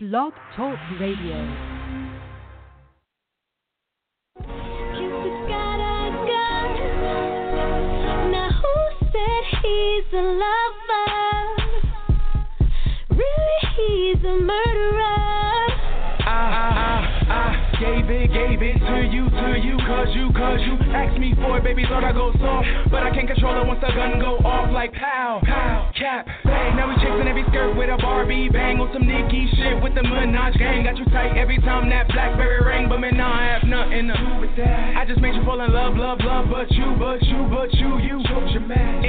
Blog Talk Radio. Cupid's got a gun. Now who said he's a lover? Really, he's a murderer. I, I, I, I gave it, gave it to you, to you, cause you, cause you asked me for it, baby, thought I go soft, but I can't control it once the gun go off like pow, pow, cap, bang, now we chasing every skirt with a Barbie bang on some Nicki shit with the Minaj gang, got you tight every time that Blackberry ring, but man, I have nothing to do with that, I just made you fall in love, love, love, but you, but you, but you, you,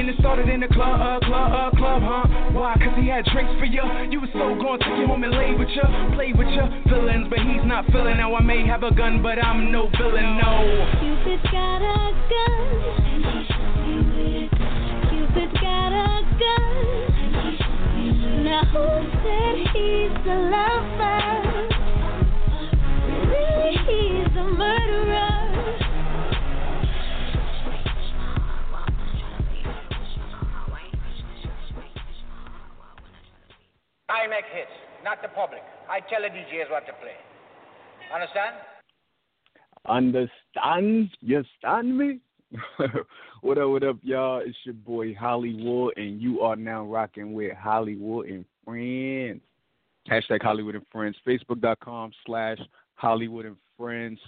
and it started in the club, uh, club, uh, club, huh, why, cause he had drinks for you, you was so gone, took you home and laid with you, played with your feelings, but he's not feeling, now I may have a gun, but I'm no villain, no. Cupid's got a gun. And he shot me with it. Cupid's got a gun. Now who said he's a lover? Really, he's a murderer. I make hits, not the public. I tell the DJs what to play. Understand? Understand? You stand me? what up, what up, y'all? It's your boy Hollywood, and you are now rocking with Hollywood and Friends. Hashtag Hollywood and Friends. Facebook.com slash Hollywood and Friends.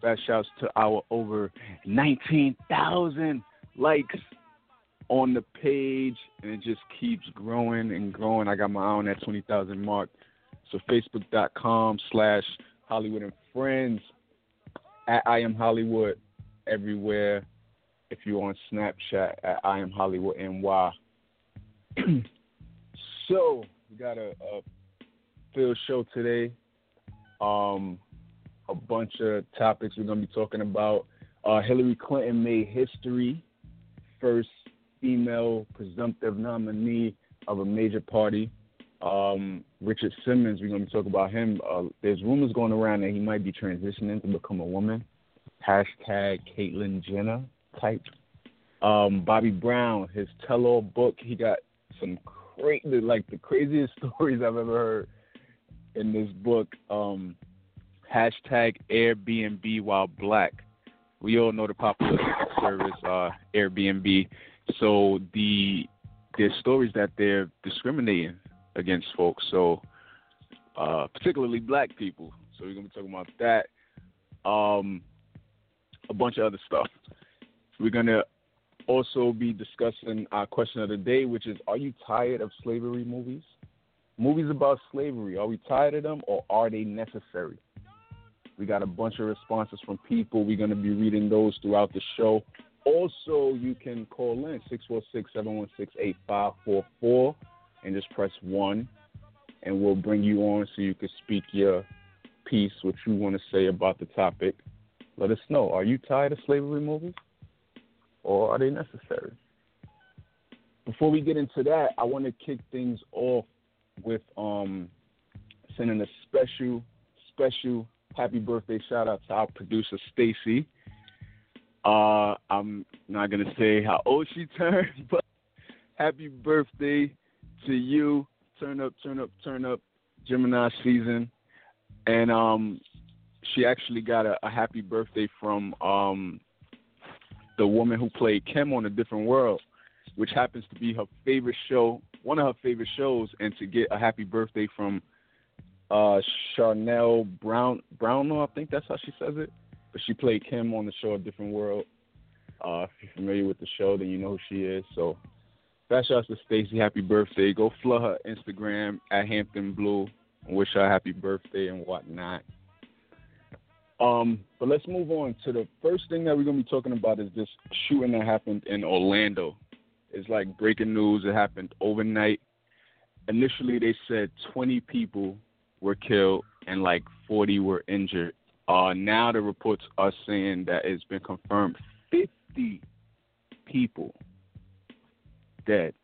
Fast shouts to our over 19,000 likes on the page, and it just keeps growing and growing. I got my eye on that 20,000 mark. So Facebook.com slash Hollywood and Friends. At I am Hollywood everywhere. If you're on Snapchat at I am Hollywood NY. so we got a, a field show today. Um, a bunch of topics we're gonna be talking about. Uh, Hillary Clinton made history, first female presumptive nominee of a major party. Um, Richard Simmons, we're gonna be talking about him. Uh, there's rumors going around that he might be transitioning to become a woman. Hashtag Caitlyn Jenner type. Um, Bobby Brown, his tell-all book, he got some crazy, like the craziest stories I've ever heard in this book. Um, hashtag Airbnb while black. We all know the popular service uh, Airbnb. So the there's stories that they're discriminating against folks. So uh, particularly black people. So we're gonna be talking about that. Um, a bunch of other stuff. We're gonna also be discussing our question of the day, which is: Are you tired of slavery movies? Movies about slavery. Are we tired of them, or are they necessary? We got a bunch of responses from people. We're gonna be reading those throughout the show. Also, you can call in 646-716-8544 and just press one, and we'll bring you on so you can speak your piece, what you want to say about the topic. Let us know. Are you tired of slavery movies, or are they necessary? Before we get into that, I want to kick things off with um, sending a special, special happy birthday shout out to our producer Stacy. Uh, I'm not gonna say how old she turned, but happy birthday to you. Turn up, turn up, turn up, Gemini season. And um, she actually got a, a happy birthday from um, the woman who played Kim on A Different World, which happens to be her favorite show, one of her favorite shows, and to get a happy birthday from uh, Charnele Brown Brownlaw, I think that's how she says it. But she played Kim on the show A Different World. Uh, if you're familiar with the show, then you know who she is. So, fast shouts to Stacy. Happy birthday. Go flood her Instagram at Hampton Blu wish her a happy birthday and whatnot. Um, but let's move on to the first thing that we're gonna be talking about is this shooting that happened in Orlando. It's like breaking news. It happened overnight. Initially, they said 20 people were killed and like 40 were injured. Uh, now the reports are saying that it's been confirmed 50 people dead.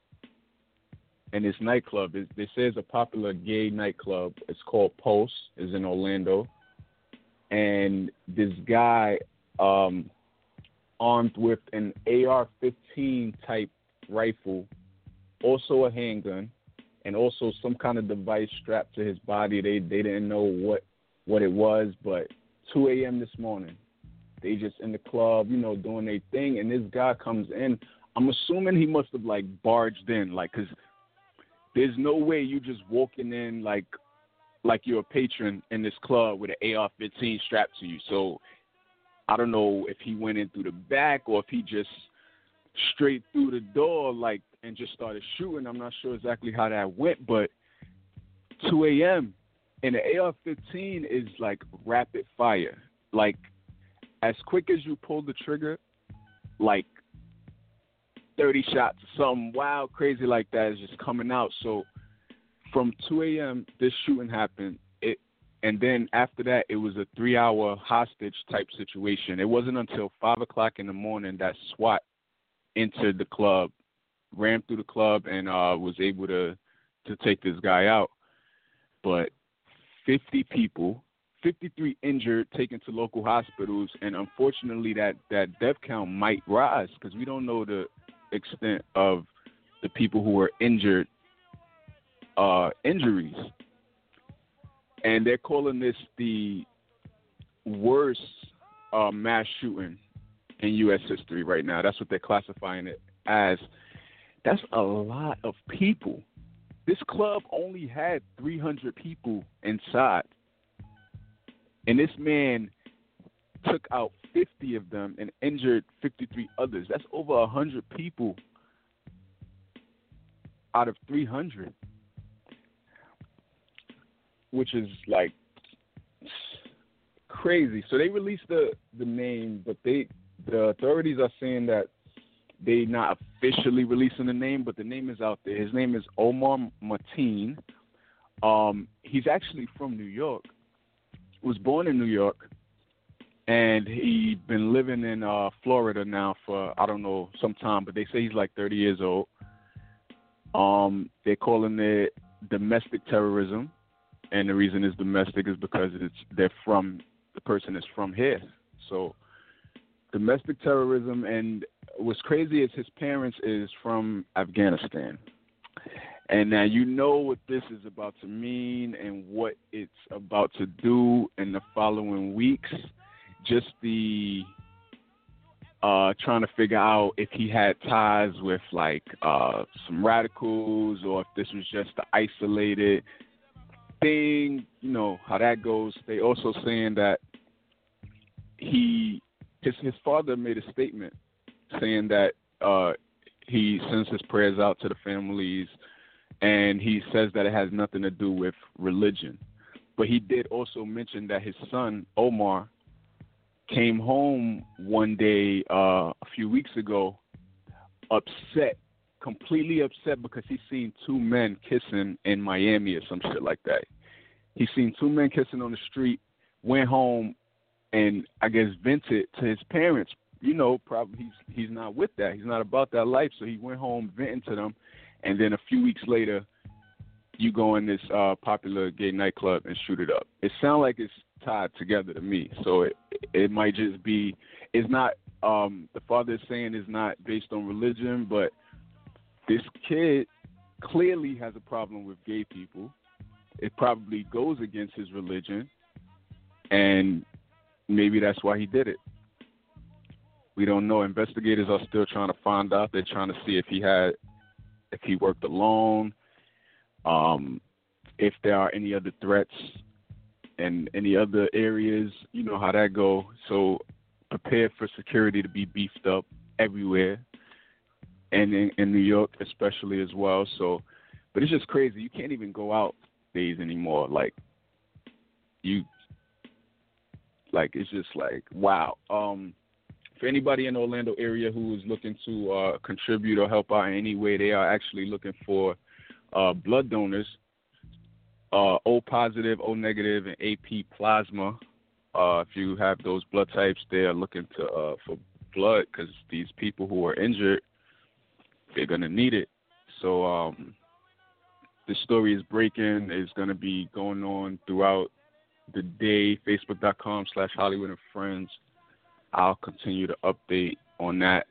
And this nightclub it, they say it's a popular gay nightclub. It's called Pulse. Is in Orlando, and this guy, um, armed with an AR-15 type rifle, also a handgun, and also some kind of device strapped to his body. They they didn't know what what it was, but 2 a.m. this morning, they just in the club, you know, doing their thing, and this guy comes in. I'm assuming he must have like barged in, like, cause there's no way you just walking in like like you're a patron in this club with an AR-15 strapped to you. So I don't know if he went in through the back or if he just straight through the door, like, and just started shooting. I'm not sure exactly how that went, but 2 a.m. and the AR-15 is like rapid fire. Like, as quick as you pull the trigger, like 30 shots, or something wild, crazy like that is just coming out. So from 2 a.m., this shooting happened. It, and then after that, it was a three-hour hostage type situation. It wasn't until five o'clock in the morning that SWAT entered the club, ran through the club, and uh, was able to to take this guy out. But 50 people, 53 injured, taken to local hospitals, and unfortunately, that that death count might rise because we don't know the extent of the people who were injured uh, injuries. And they're calling this the worst uh, mass shooting in U.S. history right now. That's what they're classifying it as. That's a lot of people. This club only had 300 people inside. And this man took out 50 of them and injured 53 others. That's over 100 people out of 300, which is like crazy. So they released the the name, but they the authorities are saying that they not officially releasing the name, but the name is out there. His name is Omar Mateen. Um, he's actually from New York. Was born in New York, and he been living in uh, Florida now for I don't know some time, but they say he's like 30 years old. Um, they're calling it domestic terrorism, and the reason it's domestic is because it's they're from the person is from here. So domestic terrorism, and what's crazy is his parents is from Afghanistan. And now you know what this is about to mean and what it's about to do in the following weeks. Just the uh, trying to figure out if he had ties with like uh, some radicals or if this was just an isolated thing. You know how that goes. They also saying that he his his father made a statement saying that uh, he sends his prayers out to the families, and he says that it has nothing to do with religion. But he did also mention that his son Omar came home one day uh, a few weeks ago, upset, completely upset because he seen two men kissing in Miami or some shit like that. He seen two men kissing on the street, went home, and I guess vented to his parents. You know, probably he's he's not with that. He's not about that life. So he went home venting to them, and then a few weeks later, you go in this uh, popular gay nightclub and shoot it up. It sounds like it's tied together to me. So it it might just be it's not um the father is saying is not based on religion, but this kid clearly has a problem with gay people. It probably goes against his religion and maybe that's why he did it. We don't know. Investigators are still trying to find out. They're trying to see if he had if he worked alone, um, if there are any other threats and any other areas, you know how that go. So prepare for security to be beefed up everywhere, and in, in New York especially as well. So, but it's just crazy. You can't even go out days anymore. Like you, like it's just like wow. Um, for anybody in the Orlando area who is looking to uh, contribute or help out in any way, they are actually looking for uh, blood donors uh, O positive, O negative, and AB plasma. Uh, if you have those blood types, they are looking to uh, for blood because these people who are injured, they're gonna need it. So um, the story is breaking. It's gonna be going on throughout the day. Facebook.com slash Hollywood and Friends. I'll continue to update on that,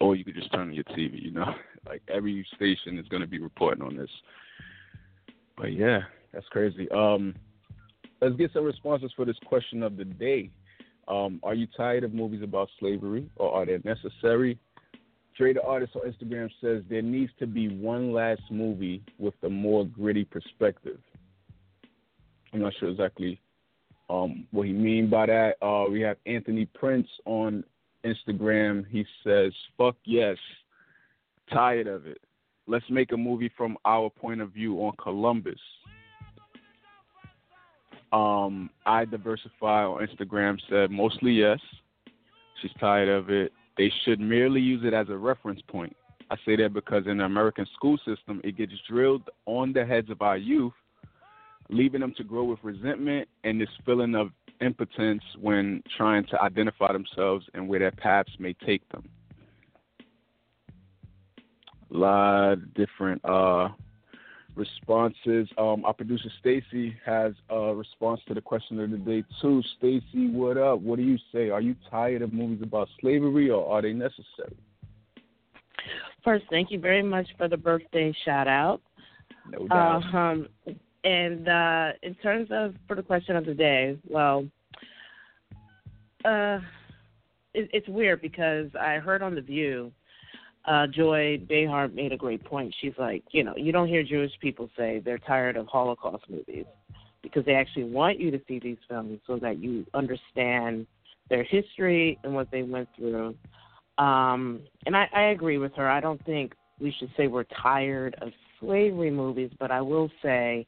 or you could just turn on your TV. You know, Like every station is to be reporting on this. But yeah, that's crazy. Um, let's get some responses for this question of the day. Um, are you tired of movies about slavery, or are they necessary? Trader artist on Instagram says there needs to be one last movie with a more gritty perspective. I'm not sure exactly um, what he mean by that. Uh, we have Anthony Prince on Instagram. He says, "Fuck yes, tired of it. Let's make a movie from our point of view on Columbus." Um, I diversify on Instagram said mostly yes. She's tired of it. They should merely use it as a reference point. I say that because in the American school system, it gets drilled on the heads of our youth, leaving them to grow with resentment and this feeling of impotence when trying to identify themselves and where their paths may take them. A lot of different uh, responses. Um, our producer Stacy has a response to the question of the day too. Stacy, what up? What do you say? Are you tired of movies about slavery, or are they necessary? First, thank you very much for the birthday shout out. No doubt. Uh, um, and uh, in terms of for the question of the day, well, uh, it, it's weird because I heard on the View uh, Joy Behar made a great point. She's like, you know, you don't hear Jewish people say they're tired of Holocaust movies because they actually want you to see these films so that you understand their history and what they went through. Um, and I, I agree with her. I don't think we should say we're tired of slavery movies, but I will say,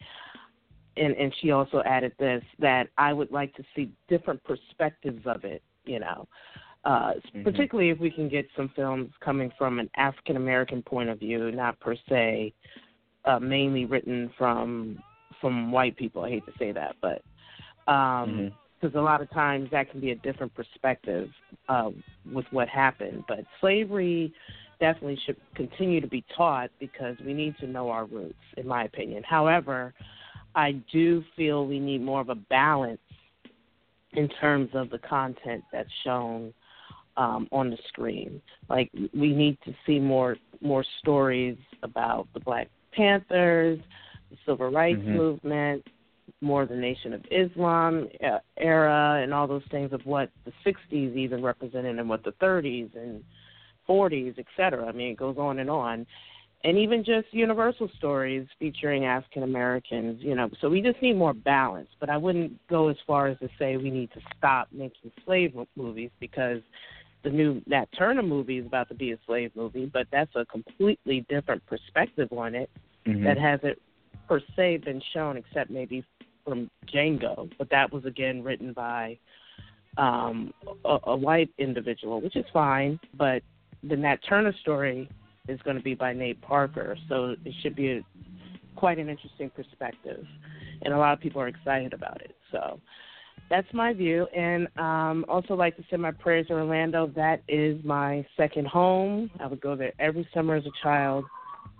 and, and she also added this, that I would like to see different perspectives of it, you know uh, mm-hmm. particularly if we can get some films coming from an African American point of view, not per se uh, mainly written from from white people. I hate to say that, but because um, mm-hmm. a lot of times that can be a different perspective uh, with what happened. But slavery definitely should continue to be taught because we need to know our roots, in my opinion. However, I do feel we need more of a balance in terms of the content that's shown um, on the screen. Like we need to see more more stories about the Black Panthers, the Civil Rights mm-hmm. Movement, more the Nation of Islam uh, era, and all those things of what the '60s even represented, and what the '30s and '40s, et cetera. I mean, it goes on and on. And even just universal stories featuring African Americans, you know. So we just need more balance. But I wouldn't go as far as to say we need to stop making slave movies because the new Nat Turner movie is about to be a slave movie, but that's a completely different perspective on it mm-hmm. that hasn't per se been shown except maybe from Django. But that was again written by um, a, a white individual, which is fine. But the Nat Turner story is going to be by Nate Parker, so it should be a, quite an interesting perspective, and a lot of people are excited about it. So that's my view. And um, also like to send my prayers to Orlando. That is my second home. I would go there every summer as a child.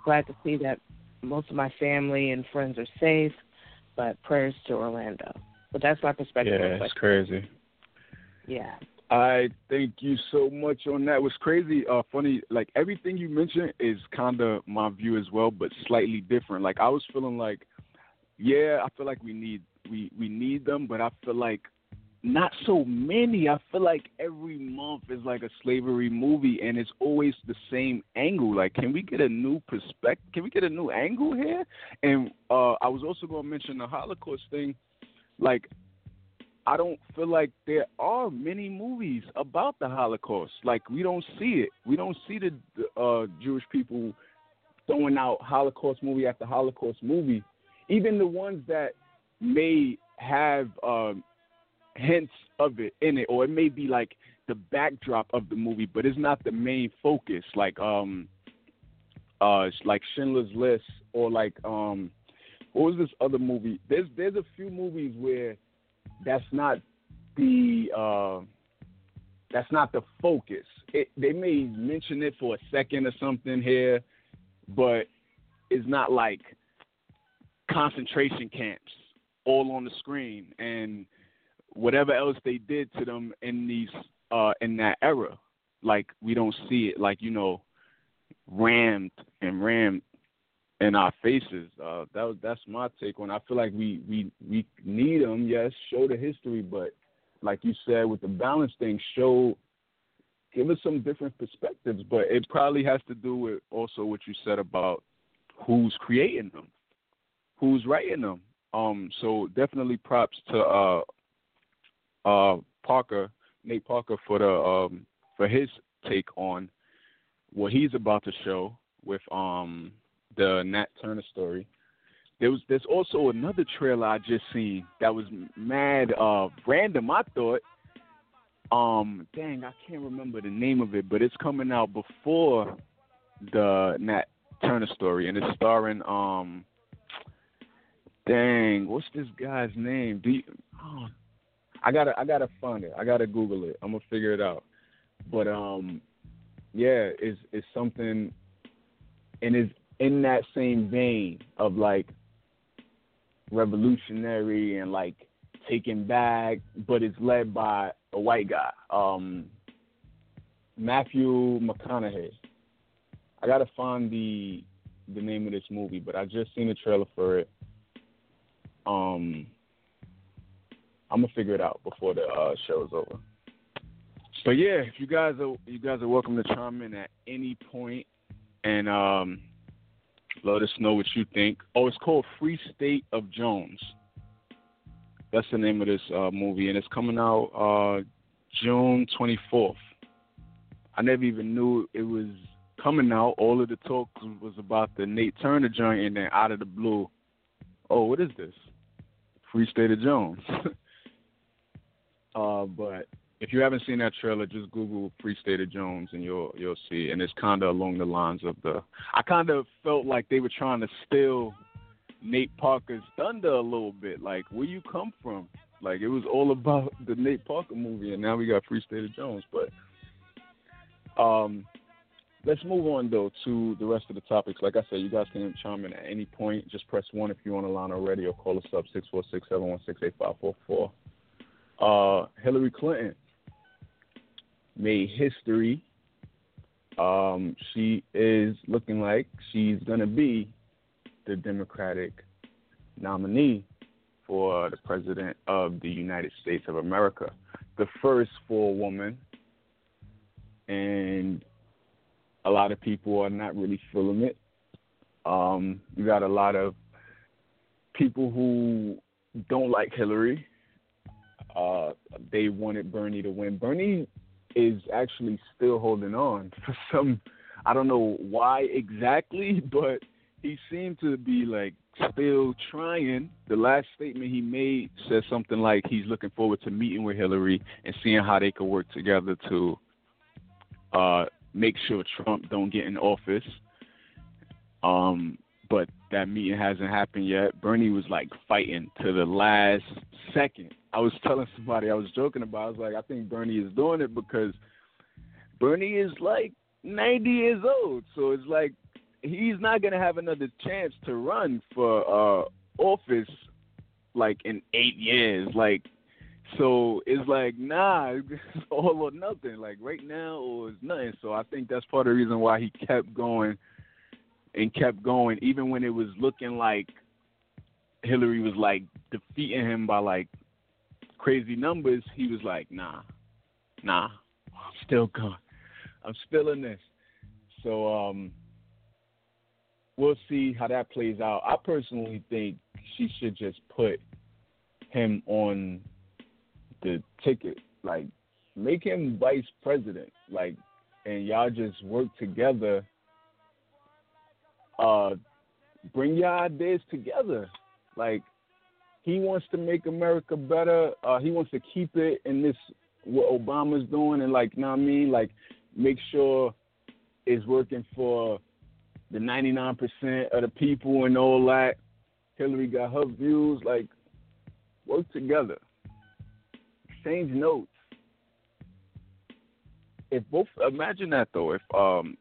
Glad to see that most of my family and friends are safe. But prayers to Orlando. But that's my perspective. Yeah, it's crazy. Yeah. I thank you so much on that. It was crazy, uh, funny. Like everything you mentioned is kind of my view as well, but slightly different. Like I was feeling like, yeah, I feel like we need we we need them, but I feel like not so many. I feel like every month is like a slavery movie, and it's always the same angle. Like, can we get a new perspective? Can we get a new angle here? And uh, I was also going to mention the Holocaust thing. Like, I don't feel like there are many movies about the Holocaust. Like, we don't see it. We don't see the uh, Jewish people throwing out Holocaust movie after Holocaust movie. Even the ones that may have um, hints of it in it, or it may be like the backdrop of the movie, but it's not the main focus. Like um, uh, like Schindler's List, or like um, what was this other movie? There's there's a few movies where that's not the uh, that's not the focus. It, they may mention it for a second or something here, but it's not like concentration camps all on the screen and whatever else they did to them in these uh in that era like we don't see it like you know rammed and rammed in our faces. Uh, that was that's my take on. it. I feel like we we we need them. Yes, show the history, but like you said with the balance thing, show give us some different perspectives. But it probably has to do with also what you said about who's creating them, who's writing them. Um, so definitely props to uh, uh, Parker, Nate Parker for the um, for his take on what he's about to show with um the Nat Turner story. There was there's also another trailer I just seen that was mad uh random. I thought, um, dang, I can't remember the name of it, but it's coming out before the Nat Turner story, and it's starring um, dang, what's this guy's name? Do you, oh, I gotta I gotta find it. I gotta Google it. I'm gonna figure it out. But um, yeah, it's it's something, and it's in that same vein of like revolutionary and like taking back, but it's led by a white guy, um, Matthew McConaughey. I gotta find the the name of this movie, but I just seen the trailer for it. Um, I'm gonna figure it out before the uh, show is over. But yeah, if you guys are you guys are welcome to chime in at any point and um, let us know what you think. Oh, it's called Free State of Jones. That's the name of this uh, movie, and it's coming out uh, June 24th. I never even knew it was coming out. All of the talk was about the Nate Turner joint, and then out of the blue, oh, what is this? Free State of Jones. uh, but if you haven't seen that trailer, just Google Free State of Jones and you'll you'll see. And it's kind of along the lines of the. I kind of felt like they were trying to steal Nate Parker's thunder a little bit. Like where you come from? Like it was all about the Nate Parker movie, and now we got Free State of Jones. But um, let's move on though to the rest of the topics. Like I said, you guys can chime in at any point. Just press one if you're on the line already, or call us up six four six seven one six eight five four four. Uh, Hillary Clinton made history. Um, she is looking like she's going to be the Democratic nominee for the President of the United States of America. The first a woman. And a lot of people are not really feeling it. Um, you got a lot of people who don't like Hillary. Uh, they wanted Bernie to win. Bernie is actually still holding on for some I don't know why exactly, but he seemed to be like still trying. The last statement he made said something like he's looking forward to meeting with Hillary and seeing how they could work together to uh make sure Trump don't get in office. Um but that meeting hasn't happened yet. Bernie was like fighting to the last second. I was telling somebody I was joking about. I was like, I think Bernie is doing it because Bernie is like 90 years old, so it's like he's not gonna have another chance to run for uh office like in eight years. Like, so it's like nah, it's all or nothing. Like right now, or it's nothing. So I think that's part of the reason why he kept going and kept going, even when it was looking like Hillary was like defeating him by like crazy numbers. He was like, nah, nah, I'm still going. I'm still in this. So um, we'll see how that plays out. I personally think she should just put him on the ticket, like make him vice president, like, and y'all just work together uh, bring your ideas together. Like he wants to make America better. Uh, he wants to keep it in this what Obama's doing, and like, you know what I mean? Like, make sure it's working for the 99% of the people and all that. Hillary got her views. Like, work together. Exchange notes. If both, imagine that though. If um,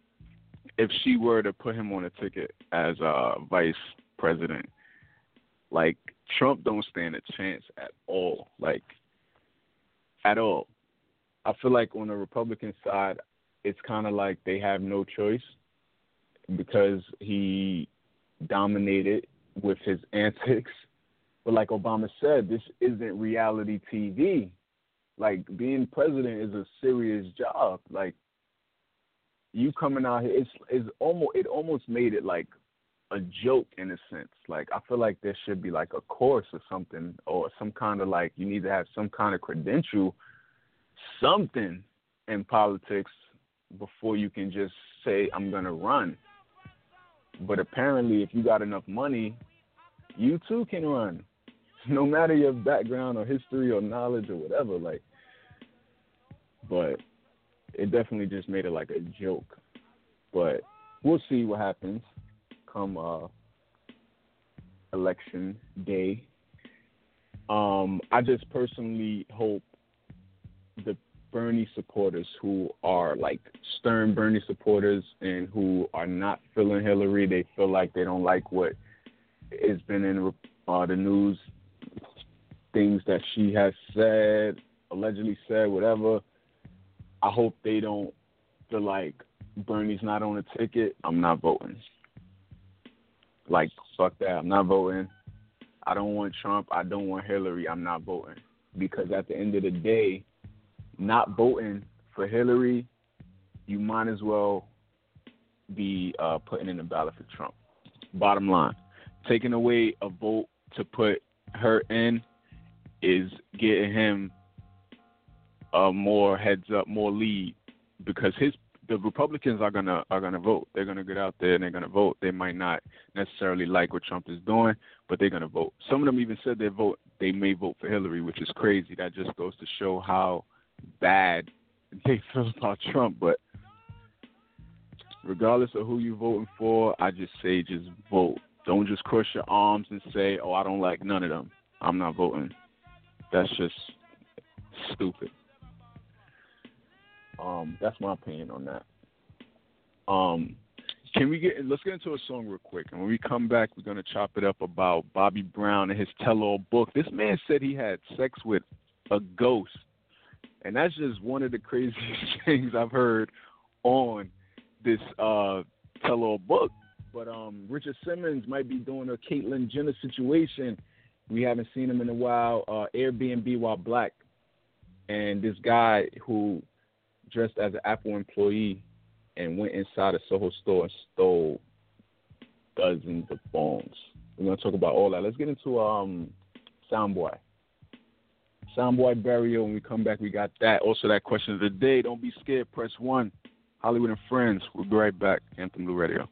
if she were to put him on a ticket as uh, vice president, like Trump don't stand a chance at all. Like at all. I feel like on the Republican side, it's kind of like they have no choice. because he dominated with his antics. But like Obama said, this isn't reality TV. Like being president is a serious job. Like you coming out here, it's it's almost it almost made it like a joke in a sense. Like I feel like there should be like a course or something, or some kind of like you need to have some kind of credential, something in politics before you can just say I'm gonna run. But apparently, if you got enough money, you too can run, no matter your background or history or knowledge or whatever. Like, but it definitely just made it like a joke. But we'll see what happens come uh, election day. Um, I just personally hope the Bernie supporters who are like stern Bernie supporters and who are not feeling Hillary, they feel like they don't like what has been in uh, the news, things that she has said, allegedly said, whatever. I hope they don't feel like Bernie's not on a ticket. I'm not voting. Like fuck that. I'm not voting. I don't want Trump. I don't want Hillary. I'm not voting because at the end of the day, not voting for Hillary, you might as well be uh, putting in a ballot for Trump. Bottom line, taking away a vote to put her in is getting him a more heads up, more lead because his the Republicans are gonna are gonna vote. They're gonna get out there and they're gonna vote. They might not necessarily like what Trump is doing, but they're gonna vote. Some of them even said they vote they may vote for Hillary, which is crazy. That just goes to show how bad they feel about Trump. But regardless of who you're voting for, I just say just vote. Don't just cross your arms and say, "Oh, I don't like none of them. I'm not voting." That's just stupid. Um, that's my opinion on that. Um, can we get let's get into a song real quick, and when we come back, we're gonna chop it up about Bobby Brown and his tell-all book. This man said he had sex with a ghost, and that's just one of the craziest things I've heard on this uh, tell-all book. But um, Richard Simmons might be doing a Caitlyn Jenner situation. We haven't seen him in a while. Uh, Airbnb while black, and this guy who dressed as an Apple employee and went inside a Soho store and stole dozens of phones. We're gonna talk about all that. Let's get into um Soundboy. Soundboy burial. When we come back, we got that. Also, that question of the day. Don't be scared. Press one. Hollywood and Friends. We'll be right back. Anthem Blue Radio.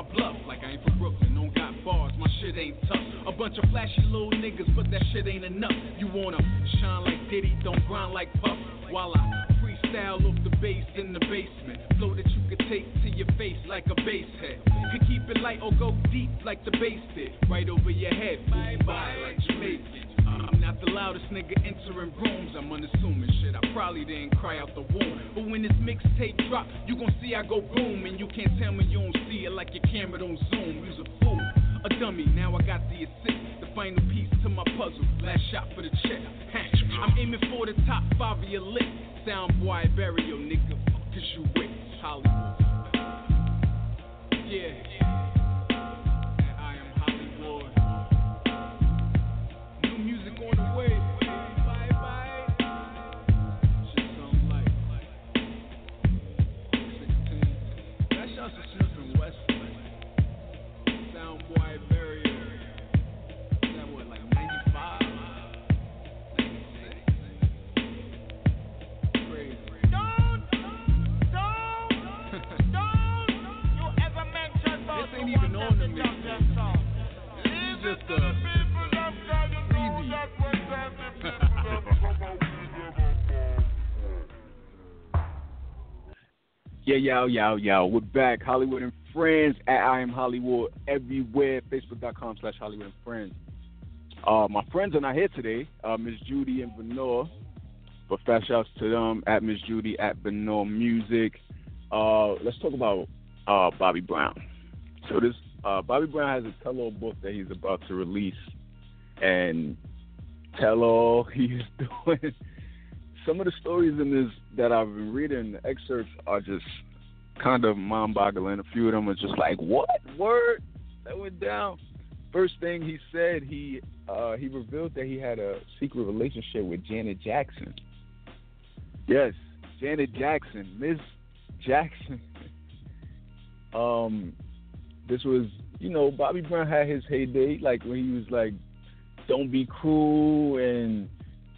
My bluff like I ain't from Brooklyn. Don't got bars, my shit ain't tough. A bunch of flashy little niggas, but that shit ain't enough. You wanna shine like Diddy, don't grind like Puff. While I freestyle off the bass in the basement. Flow that you could take to your face like a bass head. Could keep it light or go deep like the bass did. Right over your head, bye bye like Jamaican. I'm not the loudest nigga entering rooms. I'm unassuming shit. I probably didn't cry out the womb. But when this mixtape drop, you gon' see I go boom. And you can't tell me you don't see it like your camera don't zoom. You's a fool, a dummy. Now I got the assist, the final piece to my puzzle. Last shot for the check. I'm aiming for the top five of your list. Sound boy, bury your nigga. Cause you with Hollywood. Yeah. Yeah, yo, yo, yo. We're back. Hollywood and Friends at I Am Hollywood everywhere. Facebook.com slash Hollywood and Friends. Uh, my friends are not here today. Uh, Miss Judy and Venor. But fast shouts to them at Miss Judy at Venor Music. Uh, let's talk about uh, Bobby Brown. So this uh, Bobby Brown has a tell-all book that he's about to release, and tell-all he's doing. Some of the stories in this that I've been reading, the excerpts are just kind of mind-boggling. A few of them are just like, "What word that went down?" First thing he said, he uh, he revealed that he had a secret relationship with Janet Jackson. Yes, Janet Jackson, Miss Jackson. um, this was, you know, Bobby Brown had his heyday, like when he was like, "Don't be cruel," and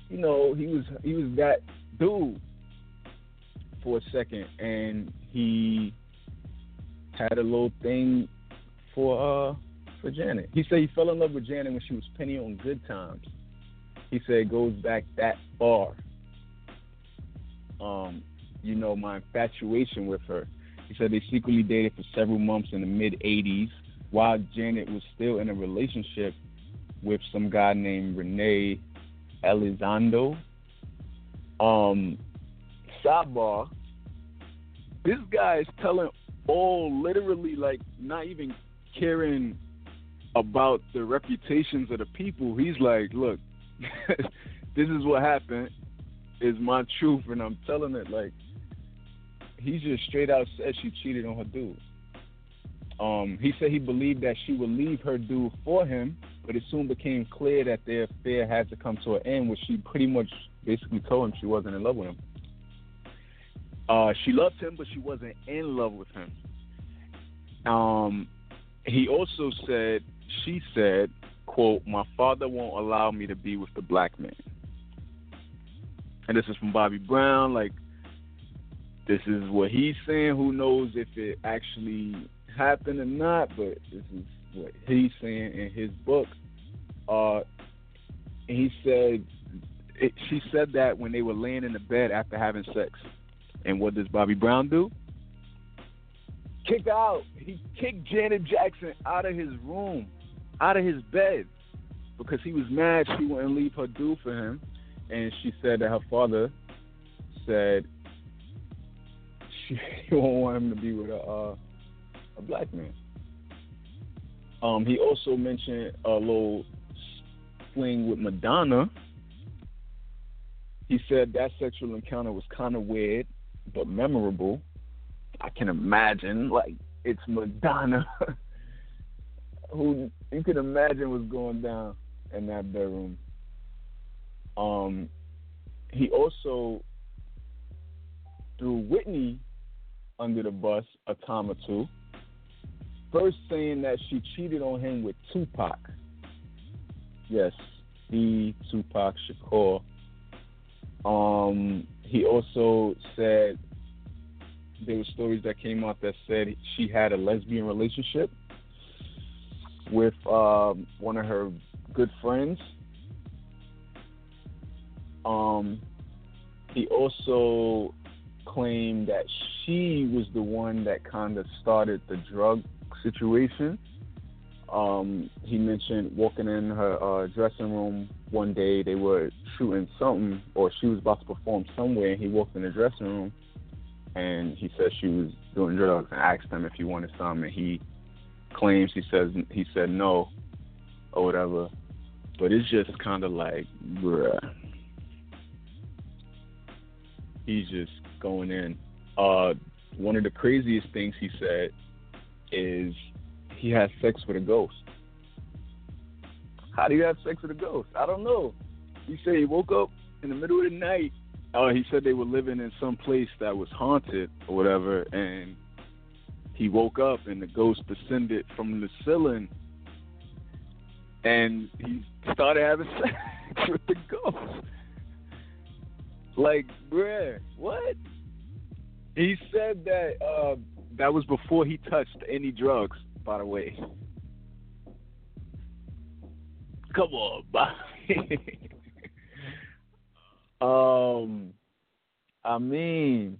you know, he was he was that dude for a second, and he had a little thing for uh for Janet. He said he fell in love with Janet when she was Penny on Good Times. He said it goes back that far. Um, you know, my infatuation with her. He said they secretly dated for several months in the mid 80s while Janet was still in a relationship with some guy named Rene Elizondo. Um, sidebar, this guy is telling all literally like not even caring about the reputations of the people. He's like, look, this is what happened. Is my truth, and I'm telling it like he just straight out said she cheated on her dude. Um, he said he believed that she would leave her dude for him, but it soon became clear that their affair had to come to an end, which she pretty much basically told him she wasn't in love with him. Uh, she loved him, but she wasn't in love with him. Um, he also said, she said, quote, my father won't allow me to be with the black man and this is from Bobby Brown. Like, this is what he's saying. Who knows if it actually happened or not? But this is what he's saying in his book. Uh, he said, it, she said that when they were laying in the bed after having sex. And what does Bobby Brown do? Kick out. He kicked Janet Jackson out of his room, out of his bed, because he was mad she wouldn't leave her dude for him and she said that her father said she won't want him to be with a uh, a black man. Um, he also mentioned a little fling with Madonna. He said that sexual encounter was kind of weird, but memorable. I can imagine, like it's Madonna, who you can imagine was going down in that bedroom. Um, he also threw Whitney under the bus a time or two. First saying that she cheated on him with Tupac. Yes, the Tupac Shakur. Um, he also said there were stories that came out that said she had a lesbian relationship with um, one of her good friends um, he also claimed that she was the one that kind of started the drug situation. Um, he mentioned walking in her uh, dressing room one day, they were shooting something, or she was about to perform somewhere, and he walked in the dressing room, and he said she was doing drugs, and asked him if he wanted some, and he claims he says he said no, or whatever. But it's just kind of like, bruh he's just going in. Uh, one of the craziest things he said is he has sex with a ghost. How do you have sex with a ghost? I don't know. He said he woke up in the middle of the night. Uh, he said they were living in some place that was haunted or whatever, and he woke up and the ghost descended from the ceiling, and he started having sex with the ghost. Like, bruh, what? He said that uh, that was before he touched any drugs, by the way. Come on, um, I mean,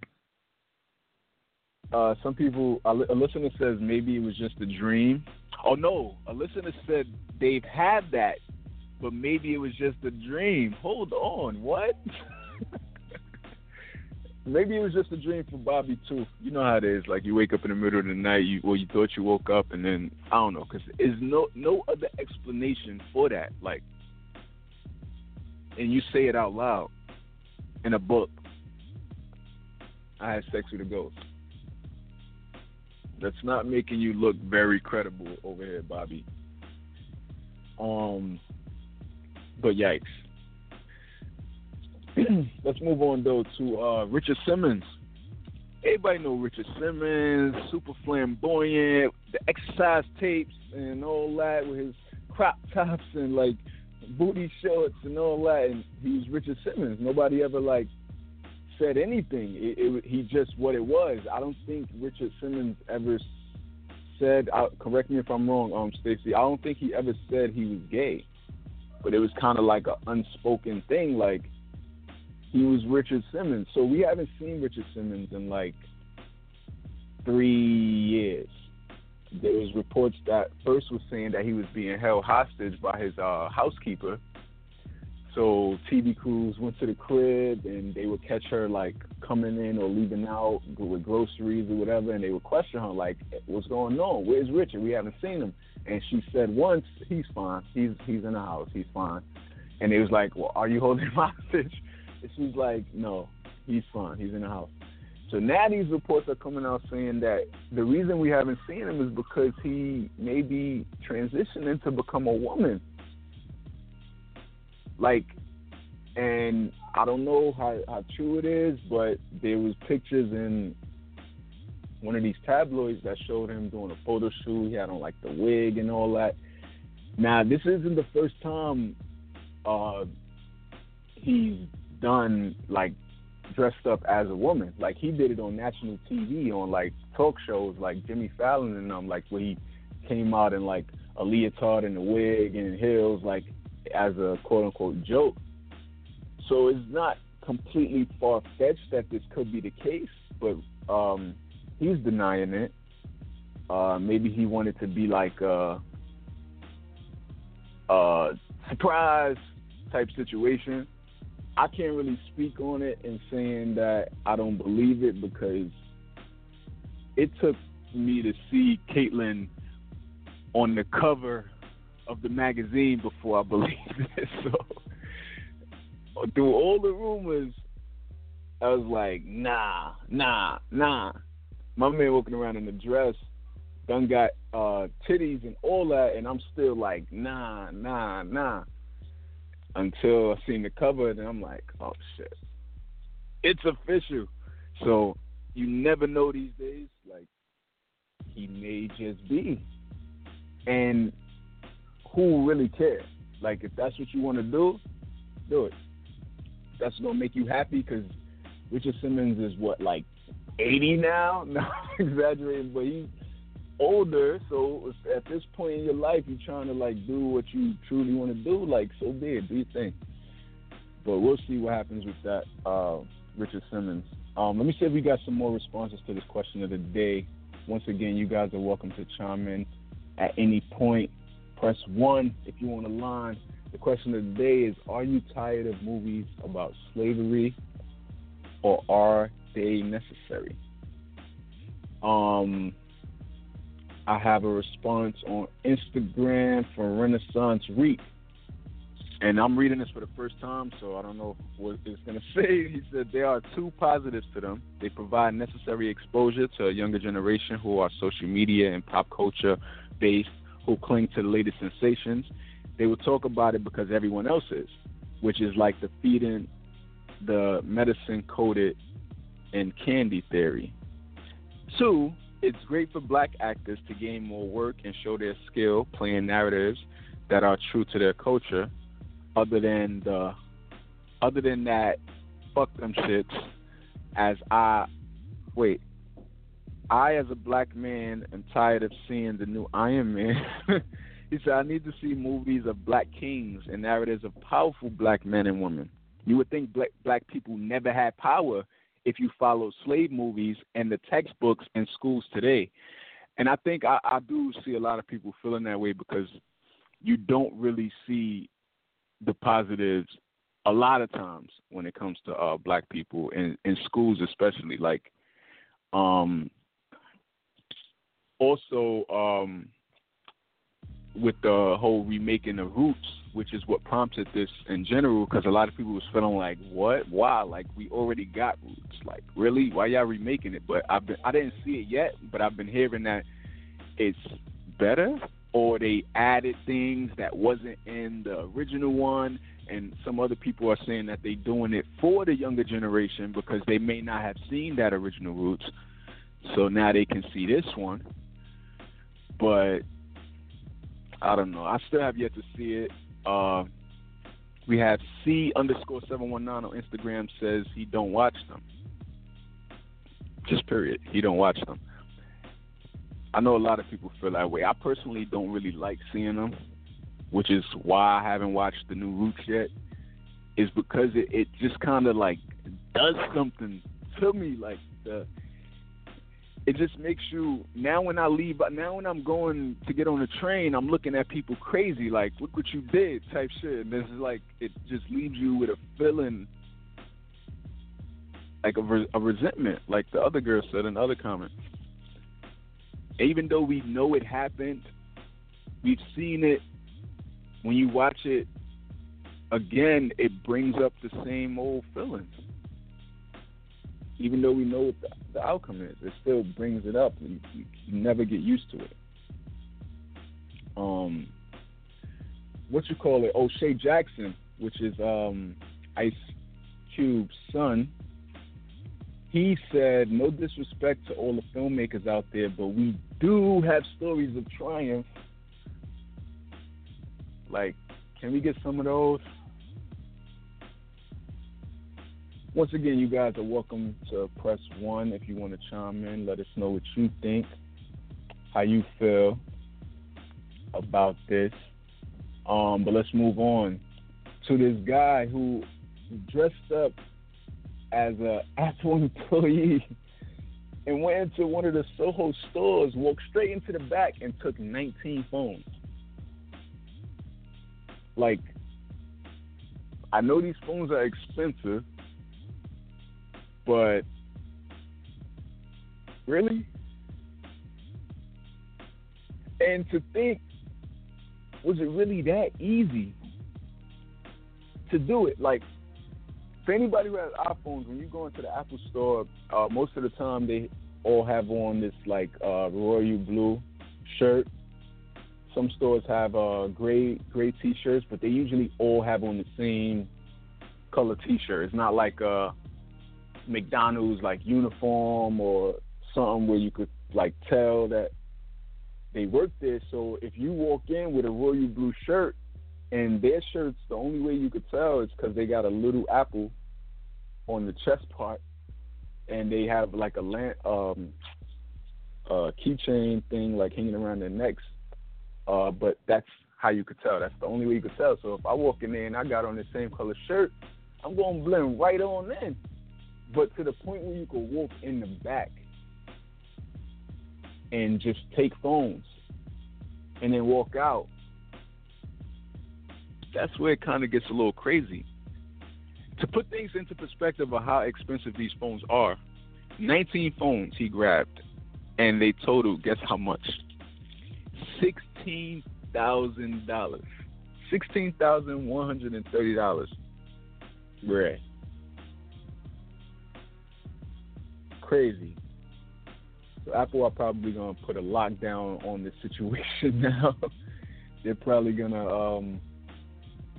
uh, some people, a listener says maybe it was just a dream. Oh no, a listener said they've had that, but maybe it was just a dream. Hold on, what? maybe it was just a dream for Bobby too. You know how it is. Like you wake up in the middle of the night, you well, you thought you woke up, and then I don't know, because there's no no other explanation for that. Like, and you say it out loud in a book. I had sex with a ghost. That's not making you look very credible over here, Bobby. Um, but yikes. Let's move on though to uh, Richard Simmons. Everybody know Richard Simmons, super flamboyant, the exercise tapes and all that with his crop tops and like booty shorts and all that. And he's Richard Simmons. Nobody ever like said anything. It, it, he just what it was. I don't think Richard Simmons ever said. Uh, correct me if I'm wrong, um, Stacy. I don't think he ever said he was gay, but it was kind of like an unspoken thing. Like he was Richard Simmons. So we haven't seen Richard Simmons in like three years. There was reports that first was saying that he was being held hostage by his uh, housekeeper. So TV crews went to the crib and they would catch her like coming in or leaving out with groceries or whatever, and they would question her like, "What's going on? Where's Richard? We haven't seen him." And she said once, "He's fine. He's he's in the house. He's fine." And they was like, "Well, are you holding him hostage?" She's like, no, he's fine. He's in the house. So now these reports are coming out saying that the reason we haven't seen him is because he may be transitioning to become a woman. Like, and I don't know how, how true it is, but there was pictures in one of these tabloids that showed him doing a photo shoot. He had on like the wig and all that. Now, this isn't the first time uh, he's done like dressed up as a woman. Like he did it on national TV on like talk shows like Jimmy Fallon and um like where he came out in like a leotard and a wig and heels like as a quote unquote joke. So it's not completely far fetched that this could be the case, but um he's denying it. Uh maybe he wanted to be like a surprise type situation I can't really speak on it and saying that I don't believe it because it took me to see Caitlyn on the cover of the magazine before I believed it. So through all the rumors, I was like, nah, nah, nah. My man walking around in a dress, done got uh titties and all that, and I'm still like, nah, nah, nah until I seen the cover, and I'm like, oh shit, it's official. So you never know these days. Like he may just be, and who really cares? Like if that's what you want to do, do it. That's gonna make you happy because Richard Simmons is what like 80 now. Not exaggerating, but he's older, so at this point in your life, you're trying to like do what you truly want to do. Like, so be it, do your thing. But we'll see what happens with that, uh, Richard Simmons. Um, let me see if we got some more responses to this question of the day. Once again, you guys are welcome to chime in at any point. Press one if you want to line. The question of the day is: Are you tired of movies about slavery, or are they necessary? Um, I have a response on Instagram from Renaissance Reap. And I'm reading this for the first time, so I don't know what it's going to say. He said there are two positives to them. They provide necessary exposure to a younger generation who are social media and pop culture based, who cling to the latest sensations. They will talk about it because everyone else is, which is like the feeding the medicine coated in candy theory. Two, it's great for black actors to gain more work and show their skill playing narratives that are true to their culture. Other than the, other than that, fuck them shits. As I, wait, I as a black man am tired of seeing the new Iron Man. he said I need to see movies of black kings and narratives of powerful black men and women. You would think black black people never had power if you follow slave movies and the textbooks in schools today. And I think I, I do see a lot of people feeling that way because you don't really see the positives a lot of times when it comes to uh black people in in schools especially like um also um with the whole remaking of roots which is what prompted this in general because a lot of people was feeling like what? Why? Like we already got roots. Like really? Why y'all remaking it? But i've been i didn't see it yet but i've been hearing that it's better or they added things that wasn't in the original one and some other people are saying that they're doing it for the younger generation because they may not have seen that original roots. So now they can see this one. But i don't know i still have yet to see it uh we have c underscore 719 on instagram says he don't watch them just period he don't watch them I know a lot of people feel that way. I personally don't really like seeing them, which is why I haven't watched the new Roots yet. Is because it, it just kind of like does something to me, like the. It just makes you now when I leave. Now when I'm going to get on the train, I'm looking at people crazy, like look what you did, type shit. And this is like it just leaves you with a feeling like a, a resentment, like the other girl said in the other comment even though we know it happened, we've seen it. When you watch it again, it brings up the same old feelings. Even though we know what the, the outcome is, it still brings it up. You, you, you never get used to it. Um, what you call it? O'Shea Jackson, which is um, Ice Cube's son, he said, No disrespect to all the filmmakers out there, but we do have stories of triumph. Like, can we get some of those? Once again, you guys are welcome to press one if you want to chime in. Let us know what you think, how you feel about this. Um, but let's move on to this guy who dressed up as a Apple employee and went into one of the Soho stores, walked straight into the back, and took 19 phones. Like, I know these phones are expensive, but really? And to think, was it really that easy to do it? Like, for anybody who has iPhones, when you go into the Apple Store, uh, most of the time they all have on this like uh, royal blue shirt. Some stores have uh, gray gray T-shirts, but they usually all have on the same color T-shirt. It's not like a uh, McDonald's like uniform or something where you could like tell that they work there. So if you walk in with a royal blue shirt, and their shirts, the only way you could tell is because they got a little apple on the chest part, and they have like a lamp, um, keychain thing like hanging around their necks. Uh, but that's how you could tell. That's the only way you could tell. So if I walk in there and I got on the same color shirt, I'm gonna blend right on in. But to the point where you could walk in the back and just take phones and then walk out that's where it kind of gets a little crazy. To put things into perspective of how expensive these phones are, 19 phones he grabbed, and they totaled, guess how much? $16,000. $16,130. Right. Crazy. So Apple are probably gonna put a lockdown on this situation now. They're probably gonna um,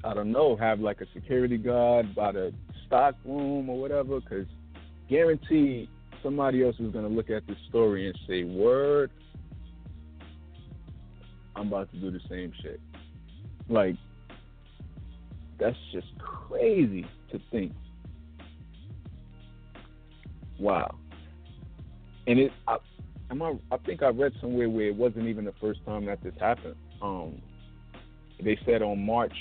I don't know, have like a security guard by the stock room or whatever, because guaranteed somebody else is going to look at this story and say, "Word, I'm about to do the same shit." Like, that's just crazy to think. Wow. And it, I, I, I think I read somewhere where it wasn't even the first time that this happened. Um, they said on March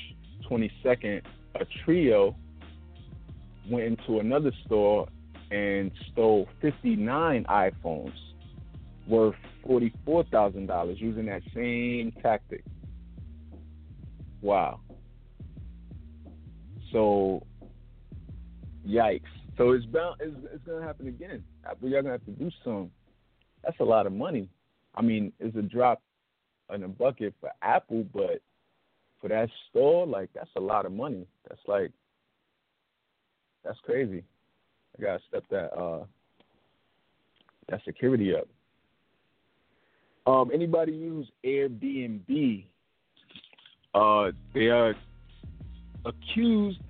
22nd, a trio went into another store and stole 59 iPhones worth $44,000 using that same tactic. Wow. So Yikes! So it's bound. It's, it's gonna happen again. Apple, y'all gonna have to do some. That's a lot of money. I mean, it's a drop in a bucket for Apple, but for that store, like that's a lot of money. That's like that's crazy. I gotta step that uh that security up. Um, anybody use Airbnb? Uh, they are accused